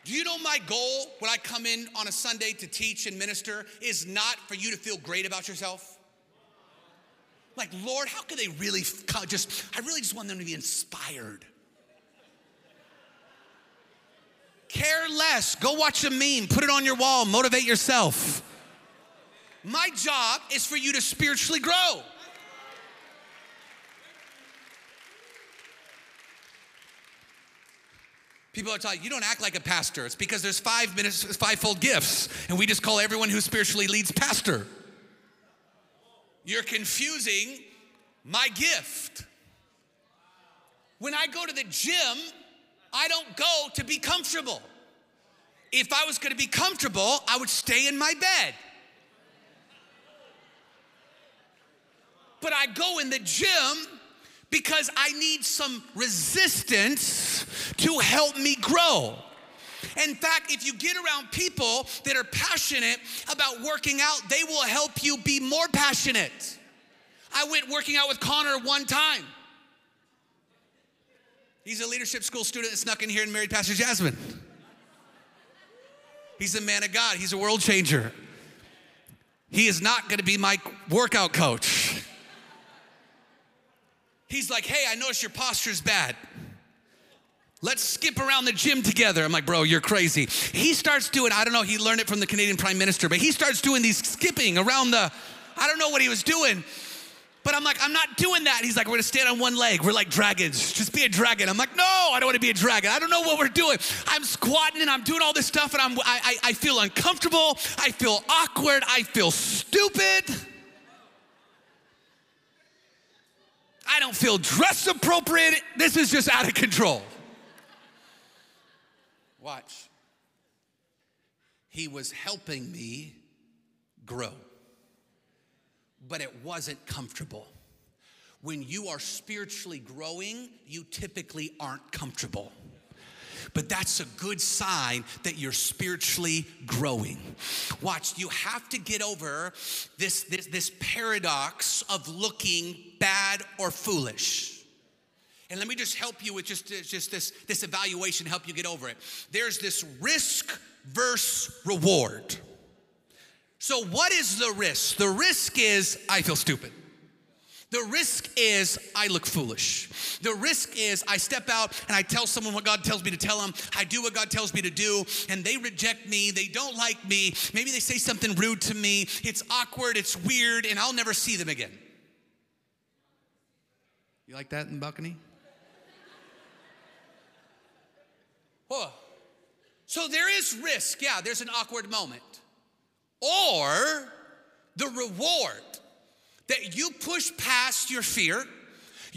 Do you know my goal when I come in on a Sunday to teach and minister is not for you to feel great about yourself? Like, Lord, how can they really just, I really just want them to be inspired. Care less. Go watch a meme, put it on your wall, motivate yourself. My job is for you to spiritually grow. People are telling you, don't act like a pastor. It's because there's five minutes, fivefold gifts, and we just call everyone who spiritually leads pastor. You're confusing my gift. When I go to the gym, I don't go to be comfortable. If I was gonna be comfortable, I would stay in my bed. But I go in the gym because I need some resistance to help me grow. In fact, if you get around people that are passionate about working out, they will help you be more passionate. I went working out with Connor one time. He's a leadership school student that snuck in here and married Pastor Jasmine. He's a man of God, he's a world changer. He is not gonna be my workout coach. He's like, hey, I notice your posture's bad. Let's skip around the gym together. I'm like, bro, you're crazy. He starts doing, I don't know, he learned it from the Canadian Prime Minister, but he starts doing these skipping around the, I don't know what he was doing. But I'm like, I'm not doing that. He's like, we're gonna stand on one leg. We're like dragons. Just be a dragon. I'm like, no, I don't wanna be a dragon. I don't know what we're doing. I'm squatting and I'm doing all this stuff and I'm, I, I, I feel uncomfortable. I feel awkward. I feel stupid. I don't feel dress appropriate. This is just out of control. Watch. He was helping me grow, but it wasn't comfortable. When you are spiritually growing, you typically aren't comfortable but that's a good sign that you're spiritually growing. Watch, you have to get over this, this, this paradox of looking bad or foolish. And let me just help you with just, just this, this evaluation, help you get over it. There's this risk versus reward. So, what is the risk? The risk is I feel stupid. The risk is I look foolish. The risk is I step out and I tell someone what God tells me to tell them. I do what God tells me to do, and they reject me. They don't like me. Maybe they say something rude to me. It's awkward, it's weird, and I'll never see them again. You like that in the balcony? (laughs) Oh. So there is risk. Yeah, there's an awkward moment. Or the reward that you push past your fear,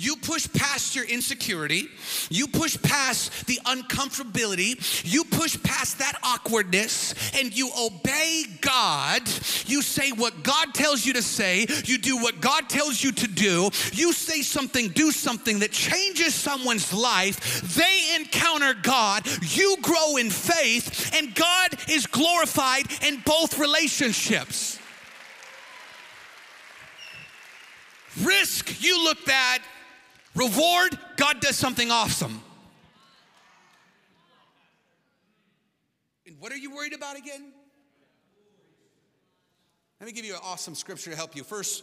you push past your insecurity, you push past the uncomfortability, you push past that awkwardness, and you obey God. You say what God tells you to say, you do what God tells you to do, you say something, do something that changes someone's life. They encounter God, you grow in faith, and God is glorified in both relationships. Risk, you look bad. Reward, God does something awesome. And what are you worried about again? Let me give you an awesome scripture to help you. First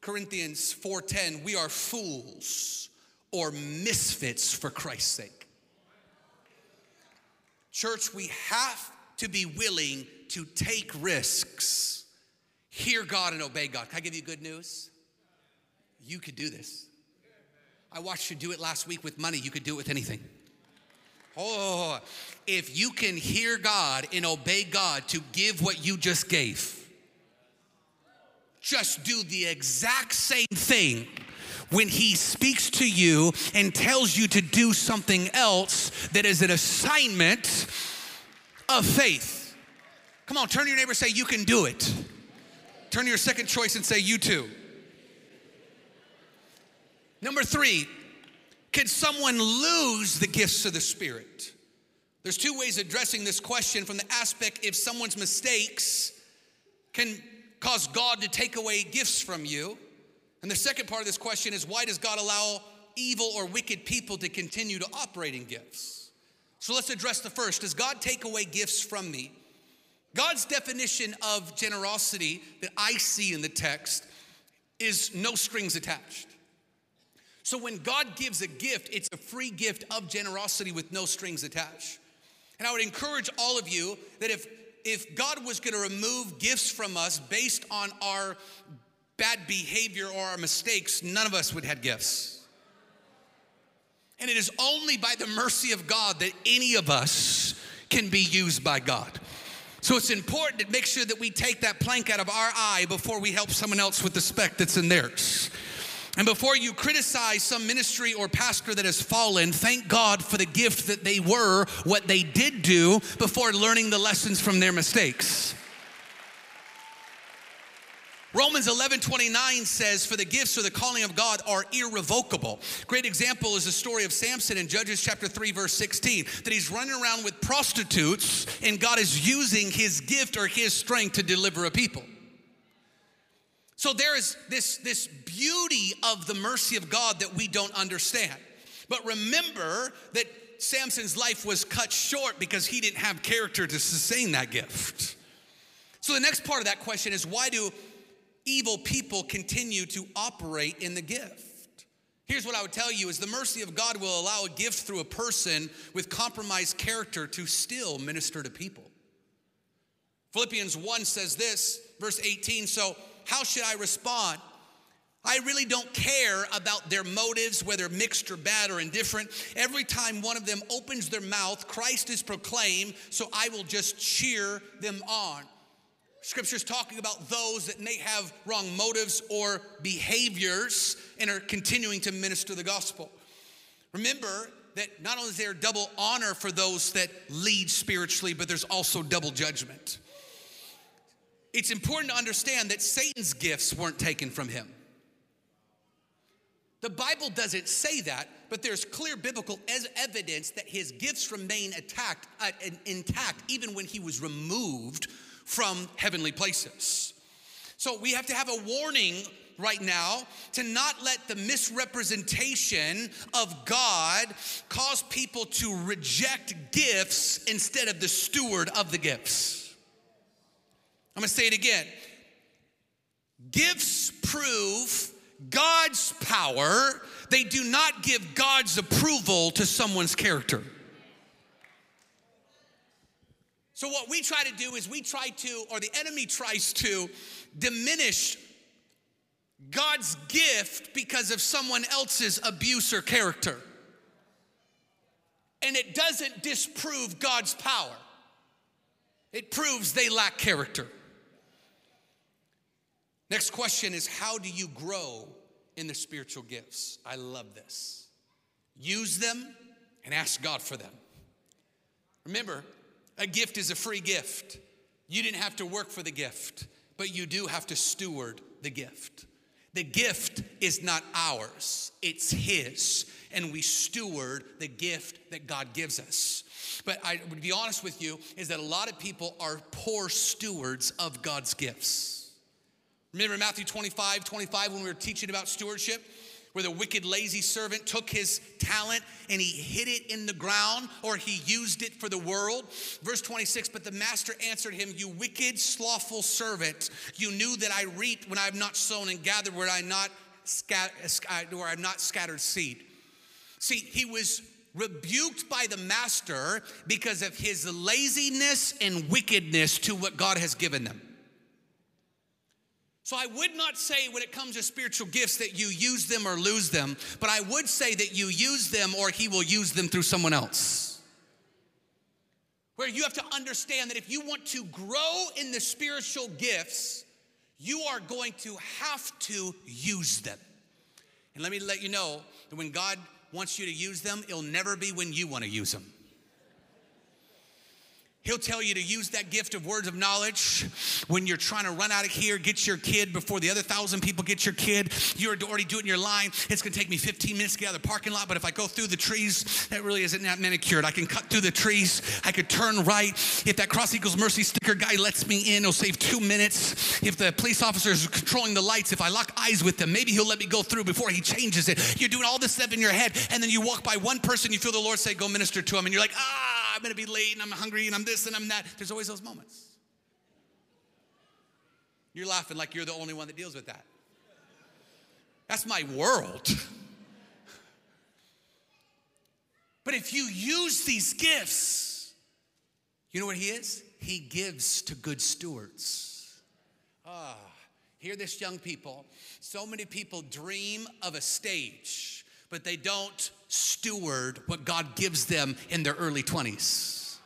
Corinthians 4:10, we are fools or misfits for Christ's sake. Church, we have to be willing to take risks, hear God and obey God. Can I give you good news? You could do this. I watched you do it last week with money. You could do it with anything. Oh, if you can hear God and obey God to give what you just gave, just do the exact same thing when He speaks to you and tells you to do something else that is an assignment of faith. Come on, turn to your neighbor say, You can do it. Turn to your second choice and say, You too. Number three, can someone lose the gifts of the Spirit? There's two ways addressing this question from the aspect if someone's mistakes can cause God to take away gifts from you. And the second part of this question is why does God allow evil or wicked people to continue to operate in gifts? So let's address the first. Does God take away gifts from me? God's definition of generosity that I see in the text is no strings attached. So when God gives a gift, it's a free gift of generosity with no strings attached. And I would encourage all of you that if if God was going to remove gifts from us based on our bad behavior or our mistakes, none of us would have gifts. And it is only by the mercy of God that any of us can be used by God. So it's important to make sure that we take that plank out of our eye before we help someone else with the speck that's in theirs. And before you criticize some ministry or pastor that has fallen, thank God for the gift that they were, what they did do before learning the lessons from their mistakes. Romans 11 29 says, For the gifts or the calling of God are irrevocable. Great example is the story of Samson in Judges chapter 3, verse 16, that he's running around with prostitutes and God is using his gift or his strength to deliver a people. So there is this, this beauty of the mercy of God that we don't understand. But remember that Samson's life was cut short because he didn't have character to sustain that gift. So the next part of that question is why do evil people continue to operate in the gift? Here's what I would tell you is the mercy of God will allow a gift through a person with compromised character to still minister to people. Philippians 1 says this, verse 18, so how should I respond? I really don't care about their motives, whether mixed or bad or indifferent. Every time one of them opens their mouth, Christ is proclaimed, so I will just cheer them on. Scripture's talking about those that may have wrong motives or behaviors and are continuing to minister the gospel. Remember that not only is there double honor for those that lead spiritually, but there's also double judgment it's important to understand that Satan's gifts weren't taken from him. The Bible doesn't say that, but there's clear biblical evidence that his gifts remain attacked, uh, intact even when he was removed from heavenly places. So we have to have a warning right now to not let the misrepresentation of God cause people to reject gifts instead of the steward of the gifts. I'm gonna say it again. Gifts prove God's power, they do not give God's approval to someone's character. So, what we try to do is we try to, or the enemy tries to, diminish God's gift because of someone else's abuse or character. And it doesn't disprove God's power, it proves they lack character. Next question is how do you grow in the spiritual gifts? I love this. Use them and ask God for them. Remember, a gift is a free gift. You didn't have to work for the gift, but you do have to steward the gift. The gift is not ours, it's His, and we steward the gift that God gives us. But I would be honest with you, is that a lot of people are poor stewards of God's gifts. Remember Matthew 25, 25, when we were teaching about stewardship? where the wicked, lazy servant took his talent and he hid it in the ground or he used it for the world. Verse 26 But the master answered him, You wicked, slothful servant, you knew that I reaped when I have not sown and gathered where I where I have not scattered seed. See, he was rebuked by the master because of his laziness and wickedness to what God has given them. So I would not say when it comes to spiritual gifts that you use them or lose them, but I would say that you use them or he will use them through someone else. Where you have to understand that if you want to grow in the spiritual gifts, you are going to have to use them. And let me let you know that when God wants you to use them, it'll never be when you want to use them. He'll tell you to use that gift of words of knowledge when you're trying to run out of here, get your kid before the other thousand people get your kid. You're already doing your line. It's gonna take me 15 minutes to get out of the parking lot, but if I go through the trees, that really isn't that manicured. I can cut through the trees. I could turn right. If that Cross Equals Mercy sticker guy lets me in, it'll save two minutes. If the police officer is controlling the lights, if I lock eyes with them, maybe he'll let me go through before he changes it. You're doing all this stuff in your head, and then you walk by one person, you feel the Lord say, Go minister to him, and you're like, Ah, I'm gonna be late, and I'm hungry, and I'm this and I'm that. There's always those moments. You're laughing like you're the only one that deals with that. That's my world. (laughs) But if you use these gifts, you know what He is? He gives to good stewards. Ah, hear this, young people. So many people dream of a stage, but they don't steward what God gives them in their early 20s.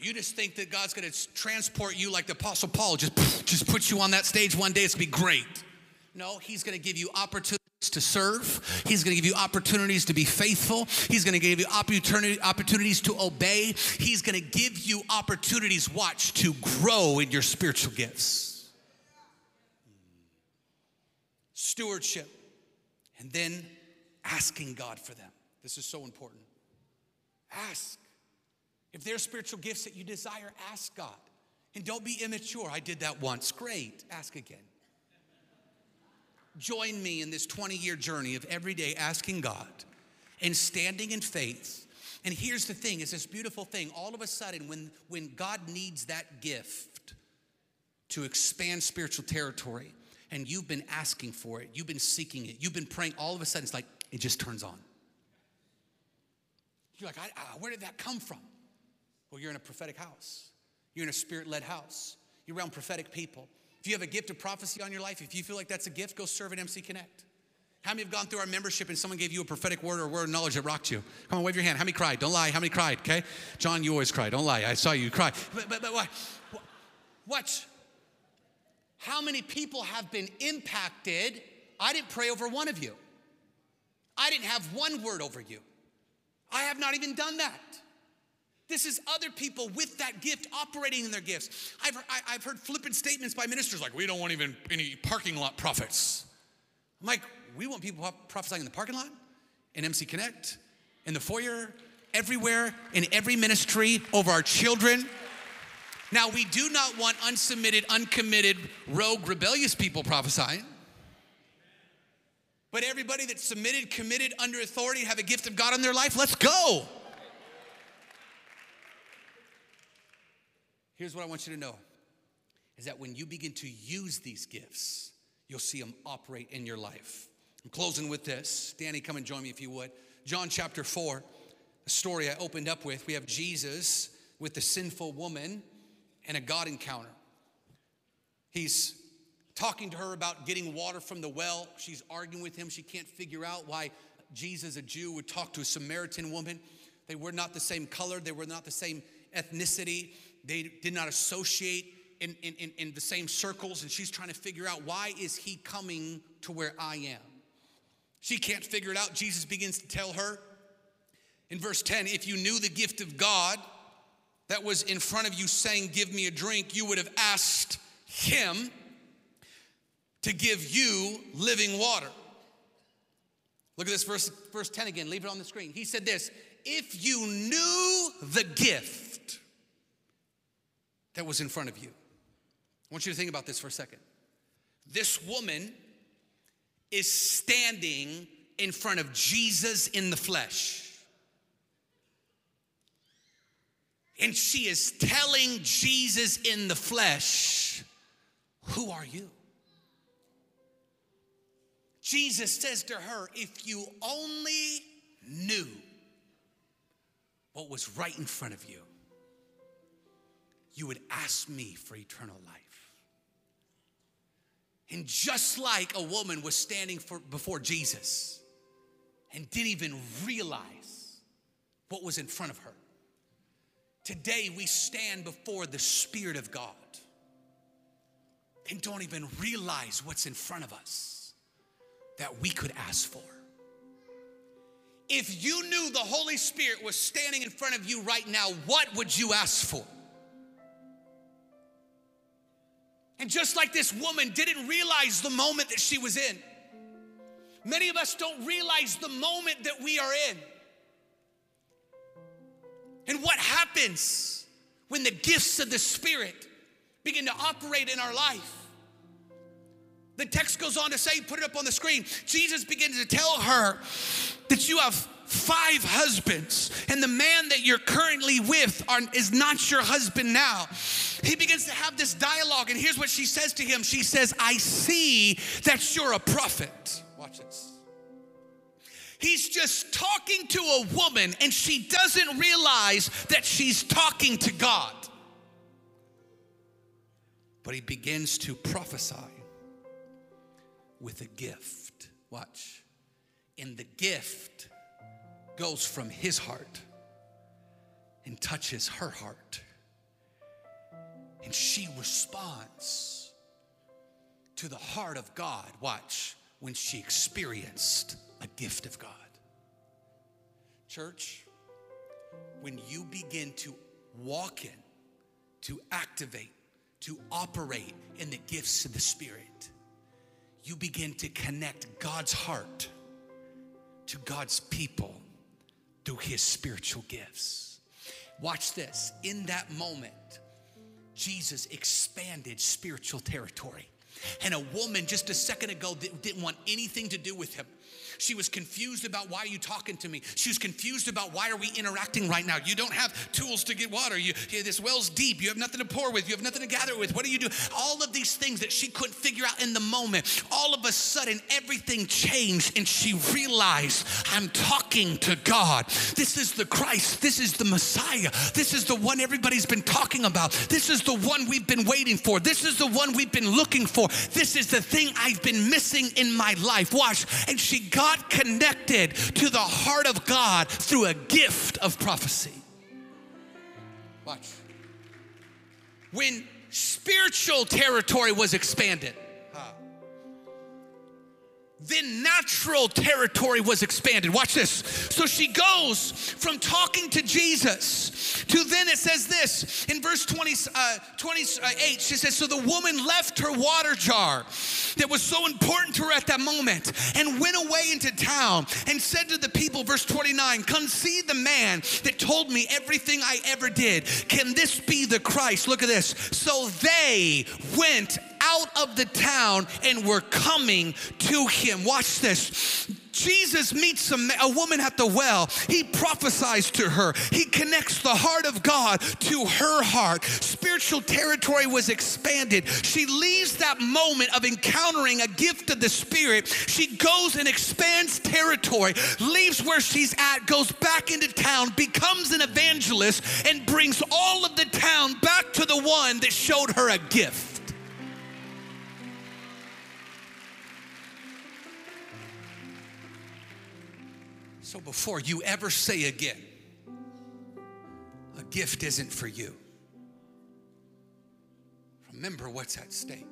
You just think that God's gonna transport you like the Apostle Paul, just, just put you on that stage one day, it's gonna be great. No, He's gonna give you opportunities to serve. He's gonna give you opportunities to be faithful. He's gonna give you opportunity, opportunities to obey. He's gonna give you opportunities, watch, to grow in your spiritual gifts. Stewardship, and then asking God for them. This is so important. Ask. If there are spiritual gifts that you desire, ask God. And don't be immature. I did that once. Great. Ask again. Join me in this 20 year journey of every day asking God and standing in faith. And here's the thing it's this beautiful thing. All of a sudden, when, when God needs that gift to expand spiritual territory, and you've been asking for it, you've been seeking it, you've been praying, all of a sudden it's like it just turns on. You're like, I, I, where did that come from? Well, you're in a prophetic house, you're in a spirit led house, you're around prophetic people. If you have a gift of prophecy on your life, if you feel like that's a gift, go serve at MC Connect. How many have gone through our membership and someone gave you a prophetic word or a word of knowledge that rocked you? Come on, wave your hand. How many cried? Don't lie. How many cried? Okay? John, you always cry. Don't lie. I saw you cry. But, but, but what? Watch. How many people have been impacted? I didn't pray over one of you. I didn't have one word over you. I have not even done that. This is other people with that gift operating in their gifts. I've, I, have heard flippant statements by ministers like, we don't want even any parking lot prophets. I'm like, we want people prophesying in the parking lot, in MC Connect, in the foyer, everywhere, in every ministry, over our children. Now, we do not want unsubmitted, uncommitted, rogue, rebellious people prophesying. But everybody that's submitted, committed, under authority, have a gift of God in their life, let's go. Here's what I want you to know is that when you begin to use these gifts, you'll see them operate in your life. I'm closing with this. Danny, come and join me if you would. John chapter 4, a story I opened up with. We have Jesus with the sinful woman and a God encounter. He's talking to her about getting water from the well. She's arguing with him. She can't figure out why Jesus, a Jew, would talk to a Samaritan woman. They were not the same color, they were not the same ethnicity, they did not associate in, in, in, the same circles. And she's trying to figure out why is he coming to where I am? She can't figure it out. Jesus begins to tell her in verse 10 if you knew the gift of God that was in front of you saying, Give me a drink, you would have asked him to give you living water. Look at this verse, verse 10 again. Leave it on the screen. He said this If you knew the gift that was in front of you, I want you to think about this for a second. This woman is standing in front of Jesus in the flesh. And she is telling Jesus in the flesh, Who are you? Jesus says to her, If you only knew what was right in front of you, you would ask me for eternal life. And just like a woman was standing for, before Jesus and didn't even realize what was in front of her, today we stand before the Spirit of God and don't even realize what's in front of us that we could ask for. If you knew the Holy Spirit was standing in front of you right now, what would you ask for? And just like this woman didn't realize the moment that she was in, many of us don't realize the moment that we are in. And what happens when the gifts of the Spirit begin to operate in our life? The text goes on to say, put it up on the screen. Jesus begins to tell her that you have five husbands, and the man that you're currently with are, is not your husband now. He begins to have this dialogue, and here's what she says to him She says, I see that you're a prophet. Watch this. He's just talking to a woman, and she doesn't realize that she's talking to God. But he begins to prophesy with a gift. Watch. In the gift, goes from his heart and touches her heart. And she responds to the heart of God. Watch, when she experienced a gift of God. Church, when you begin to walk in, to activate, to operate in the gifts of the Spirit, you begin to connect God's heart to God's people through his spiritual gifts. Watch this. In that moment, Jesus expanded spiritual territory. And a woman just a second ago didn't want anything to do with him. She was confused about why are you talking to me? She was confused about why are we interacting right now? You don't have tools to get water. You, this well's deep. You have nothing to pour with. You have nothing to gather with. What do you do? All of these things that she couldn't figure out in the moment. All of a sudden, everything changed and she realized I'm talking to God. This is the Christ. This is the Messiah. This is the one everybody's been talking about. This is the one we've been waiting for. This is the one we've been looking for. This is the thing I've been missing in my life. Watch. And she got got connected to the heart of God through a gift of prophecy. Watch. When spiritual territory was expanded, then natural territory was expanded. Watch this. So she goes from talking to Jesus to then it says this in verse 20, uh, 28. She says, So the woman left her water jar that was so important to her at that moment and went away into town and said to the people, verse 29, Come see the man that told me everything I ever did. Can this be the Christ? Look at this. So they went out of the town and were coming to him. Watch this. Jesus meets a, a, woman at the well. He prophesies to her. He connects the heart of God to her heart. Spiritual territory was expanded. She leaves that moment of encountering a gift of the Spirit. She goes and expands territory, leaves where she's at, goes back into town, becomes an evangelist, and brings all of the town back to the one that showed her a gift. So before you ever say again, a gift isn't for you, remember what's at stake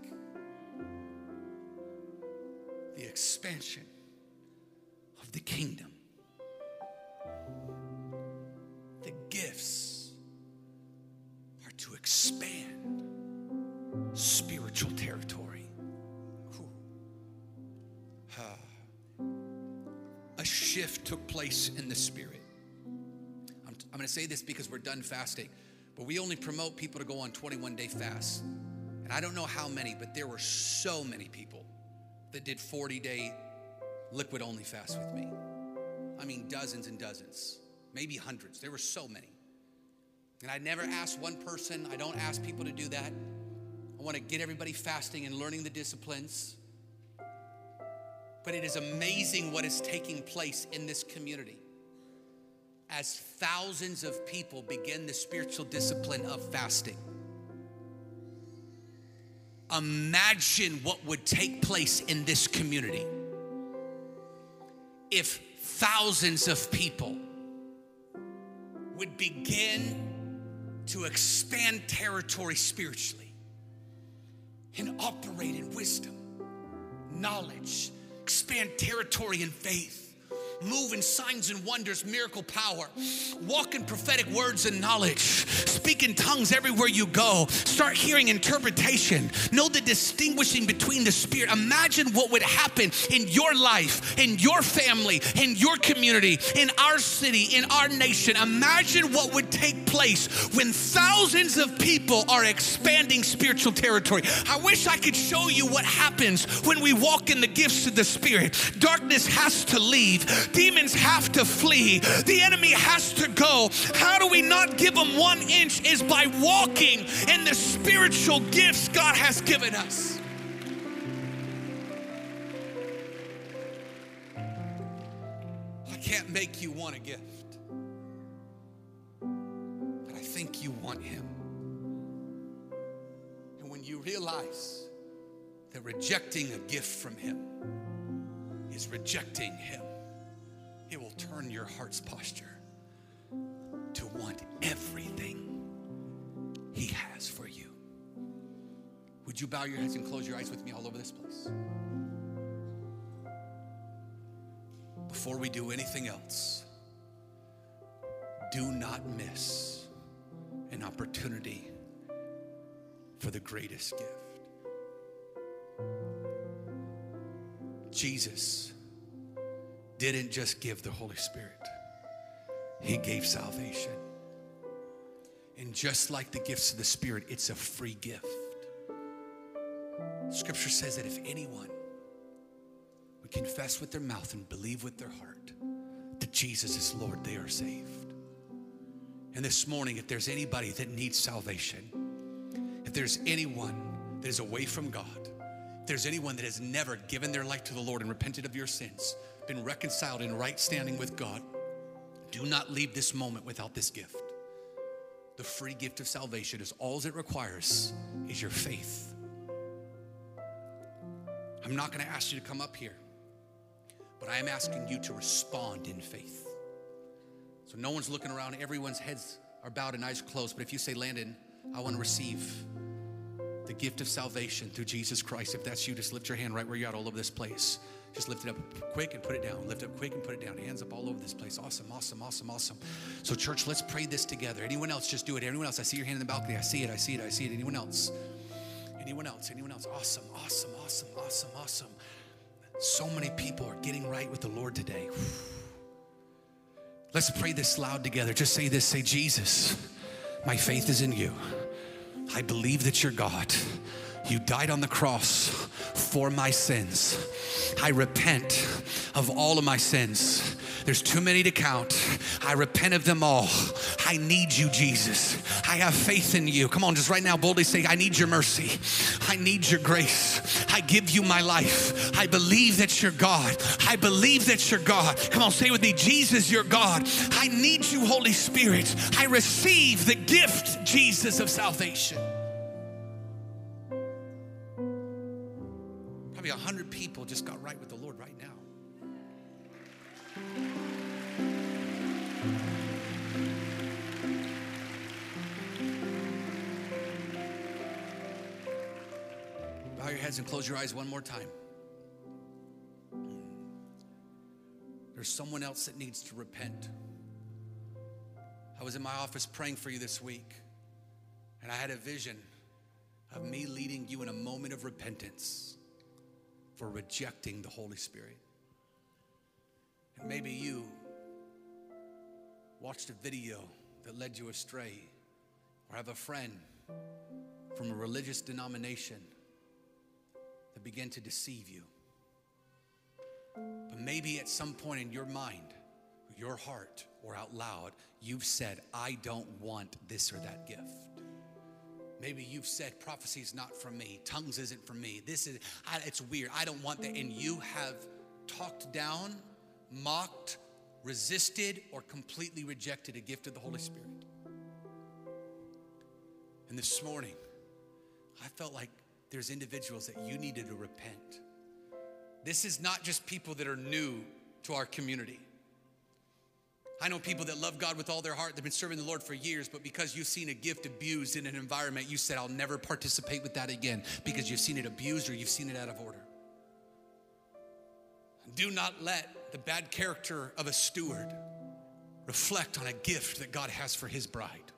the expansion of the kingdom. The gifts are to expand spiritual territory. Shift took place in the spirit. I'm, I'm going to say this because we're done fasting, but we only promote people to go on 21 day fasts. And I don't know how many, but there were so many people that did 40 day liquid only fast with me. I mean, dozens and dozens, maybe hundreds. There were so many. And I never asked one person, I don't ask people to do that. I want to get everybody fasting and learning the disciplines. But it is amazing what is taking place in this community as thousands of people begin the spiritual discipline of fasting. Imagine what would take place in this community if thousands of people would begin to expand territory spiritually and operate in wisdom, knowledge, expand territory in faith move in signs and wonders, miracle power, walk in prophetic words and knowledge, speak in tongues everywhere you go, start hearing interpretation, know the distinguishing between the Spirit. Imagine what would happen in your life, in your family, in your community, in our city, in our nation. Imagine what would take place when thousands of people are expanding spiritual territory. I wish I could show you what happens when we walk in the gifts of the Spirit. Darkness has to leave Demons have to flee. The enemy has to go. How do we not give them one inch? Is by walking in the spiritual gifts God has given us. I can't make you want a gift, but I think you want Him. And when you realize that rejecting a gift from Him is rejecting Him, it will turn your heart's posture to want everything He has for you. Would you bow your heads and close your eyes with me all over this place? Before we do anything else, do not miss an opportunity for the greatest gift. Jesus didn't just give the Holy Spirit, He gave salvation. And just like the gifts of the Spirit, it's a free gift. Scripture says that if anyone would confess with their mouth and believe with their heart that Jesus is Lord, they are saved. And this morning, if there's anybody that needs salvation, if there's anyone that is away from God, if there's anyone that has never given their life to the Lord and repented of your sins, been reconciled in right standing with God, do not leave this moment without this gift. The free gift of salvation is all it requires is your faith. I'm not going to ask you to come up here, but I am asking you to respond in faith. So no one's looking around, everyone's heads are bowed and eyes closed. But if you say, Landon, I want to receive the gift of salvation through Jesus Christ, if that's you, just lift your hand right where you're at all over this place. Just lift it up quick and put it down. Lift up quick and put it down. Hands up all over this place. Awesome, awesome, awesome, awesome. So, church, let's pray this together. Anyone else, just do it. Anyone else? I see your hand in the balcony. I see it. I see it. I see it. Anyone else? Anyone else? Anyone else? Awesome, awesome, awesome, awesome, awesome. So many people are getting right with the Lord today. (sighs) Let's pray this loud together. Just say this say, Jesus, my faith is in you. I believe that you're God. You died on the cross for my sins. I repent of all of my sins. There's too many to count. I repent of them all. I need you, Jesus. I have faith in you. Come on, just right now, boldly say, I need your mercy. I need your grace. I give you my life. I believe that you're God. I believe that you're God. Come on, say with me, Jesus, you're God. I need you, Holy Spirit. I receive the gift, Jesus, of salvation. Heads and close your eyes one more time. There's someone else that needs to repent. I was in my office praying for you this week, and I had a vision of me leading you in a moment of repentance for rejecting the Holy Spirit. And maybe you watched a video that led you astray, or have a friend from a religious denomination began to deceive you. But maybe at some point in your mind, your heart, or out loud, you've said, I don't want this or that gift. Maybe you've said prophecy is not for me, tongues isn't for me. This is I, it's weird. I don't want that, and you have talked down, mocked, resisted, or completely rejected a gift of the Holy Spirit. And this morning, I felt like there's individuals that you needed to repent. This is not just people that are new to our community. I know people that love God with all their heart. They've been serving the Lord for years, but because you've seen a gift abused in an environment, you said, I'll never participate with that again because you've seen it abused or you've seen it out of order. Do not let the bad character of a steward reflect on a gift that God has for his bride.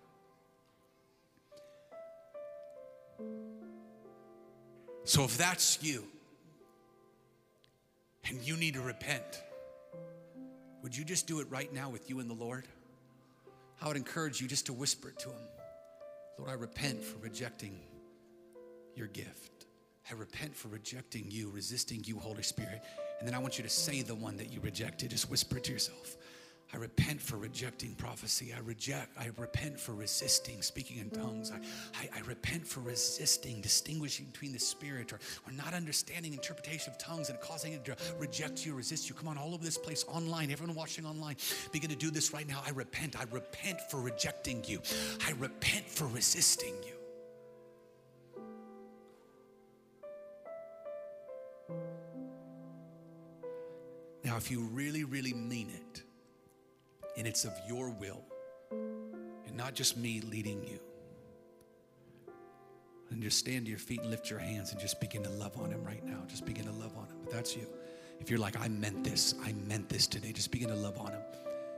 So if that's you and you need to repent, would you just do it right now with you and the Lord? I would encourage you just to whisper it to Him Lord, I repent for rejecting your gift. I repent for rejecting you, resisting you, Holy Spirit. And then I want you to say the one that you rejected. Just whisper it to yourself. I repent for rejecting prophecy. I reject, I repent for resisting speaking in tongues. I, I, I, repent for resisting distinguishing between the spirit or, or not understanding interpretation of tongues and causing it to reject you, resist you. Come on, all over this place online, everyone watching online, begin to do this right now. I repent. I repent for rejecting you. I repent for resisting you. Now, if you really, really mean it, and it's of your will and not just me leading you. And just stand to your feet and lift your hands and just begin to love on him right now. Just begin to love on him. But that's you. If you're like, I meant this, I meant this today, just begin to love on him.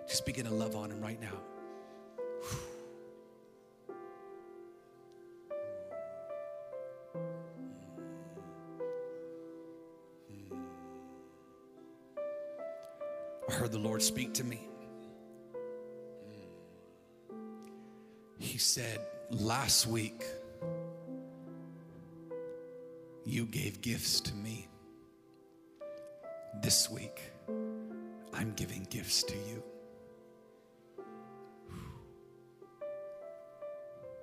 Just begin to love on him right now. I heard the Lord speak to me. Said, Last week, you gave gifts to me. This week, I'm giving gifts to you.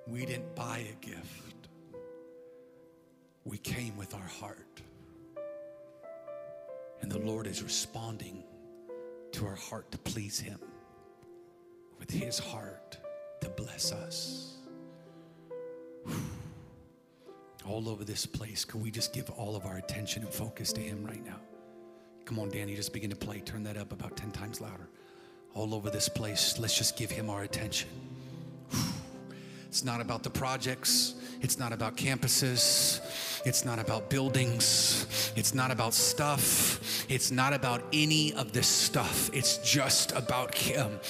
We didn't buy a gift, we came with our heart. And the Lord is responding to our heart to please Him with His heart to bless us. All over this place, could we just give all of our attention and focus to Him right now? Come on, Danny, just begin to play. Turn that up about 10 times louder. All over this place, let's just give Him our attention. It's not about the projects, it's not about campuses. It's not about buildings. It's not about stuff. It's not about any of this stuff. It's just about Him.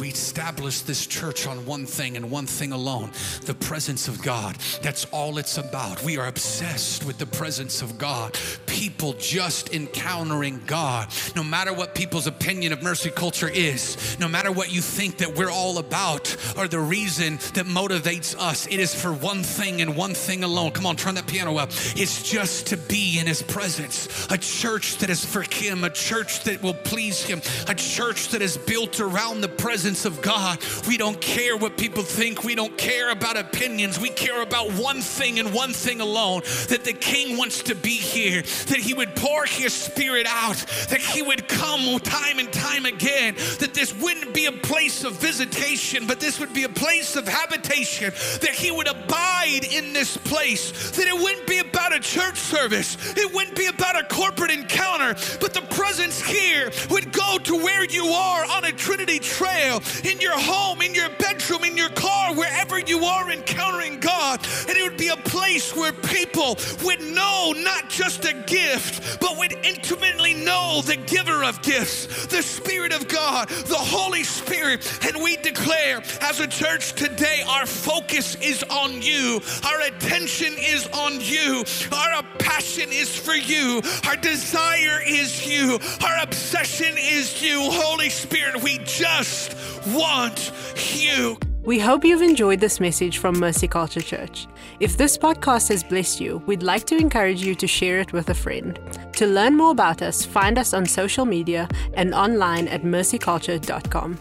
We established this church on one thing and one thing alone the presence of God. That's all it's about. We are obsessed with the presence of God. People just encountering God. No matter what people's opinion of mercy culture is, no matter what you think that we're all about or the reason that motivates us, it is for one thing and one thing alone. Come on, turn that piano up. It's just to be in His presence. A church that is for Him, a church that will please Him, a church that is built around the presence of God. We don't care what people think, we don't care about opinions. We care about one thing and one thing alone that the King wants to be here, that He would pour His Spirit out, that He would come time and time again, that this wouldn't be a place of visitation, but this would be a place of habitation, that He would abide in this place, that it wouldn't be about a church service, it wouldn't be about a corporate encounter, but the presence here would go to where you are on a Trinity trail, in your home, in your bedroom, in your car, wherever you are encountering God. And it would be a place where people would know not just a gift, but would intimately know the giver of gifts, the Spirit of God, the Holy Spirit. And we declare as a church today, our focus is on you, our attention is on you, our passion is for you, our desire is you, our obsession is you. Holy Spirit, we just want you. We hope you've enjoyed this message from Mercy Culture Church. If this podcast has blessed you, we'd like to encourage you to share it with a friend. To learn more about us, find us on social media and online at mercyculture.com.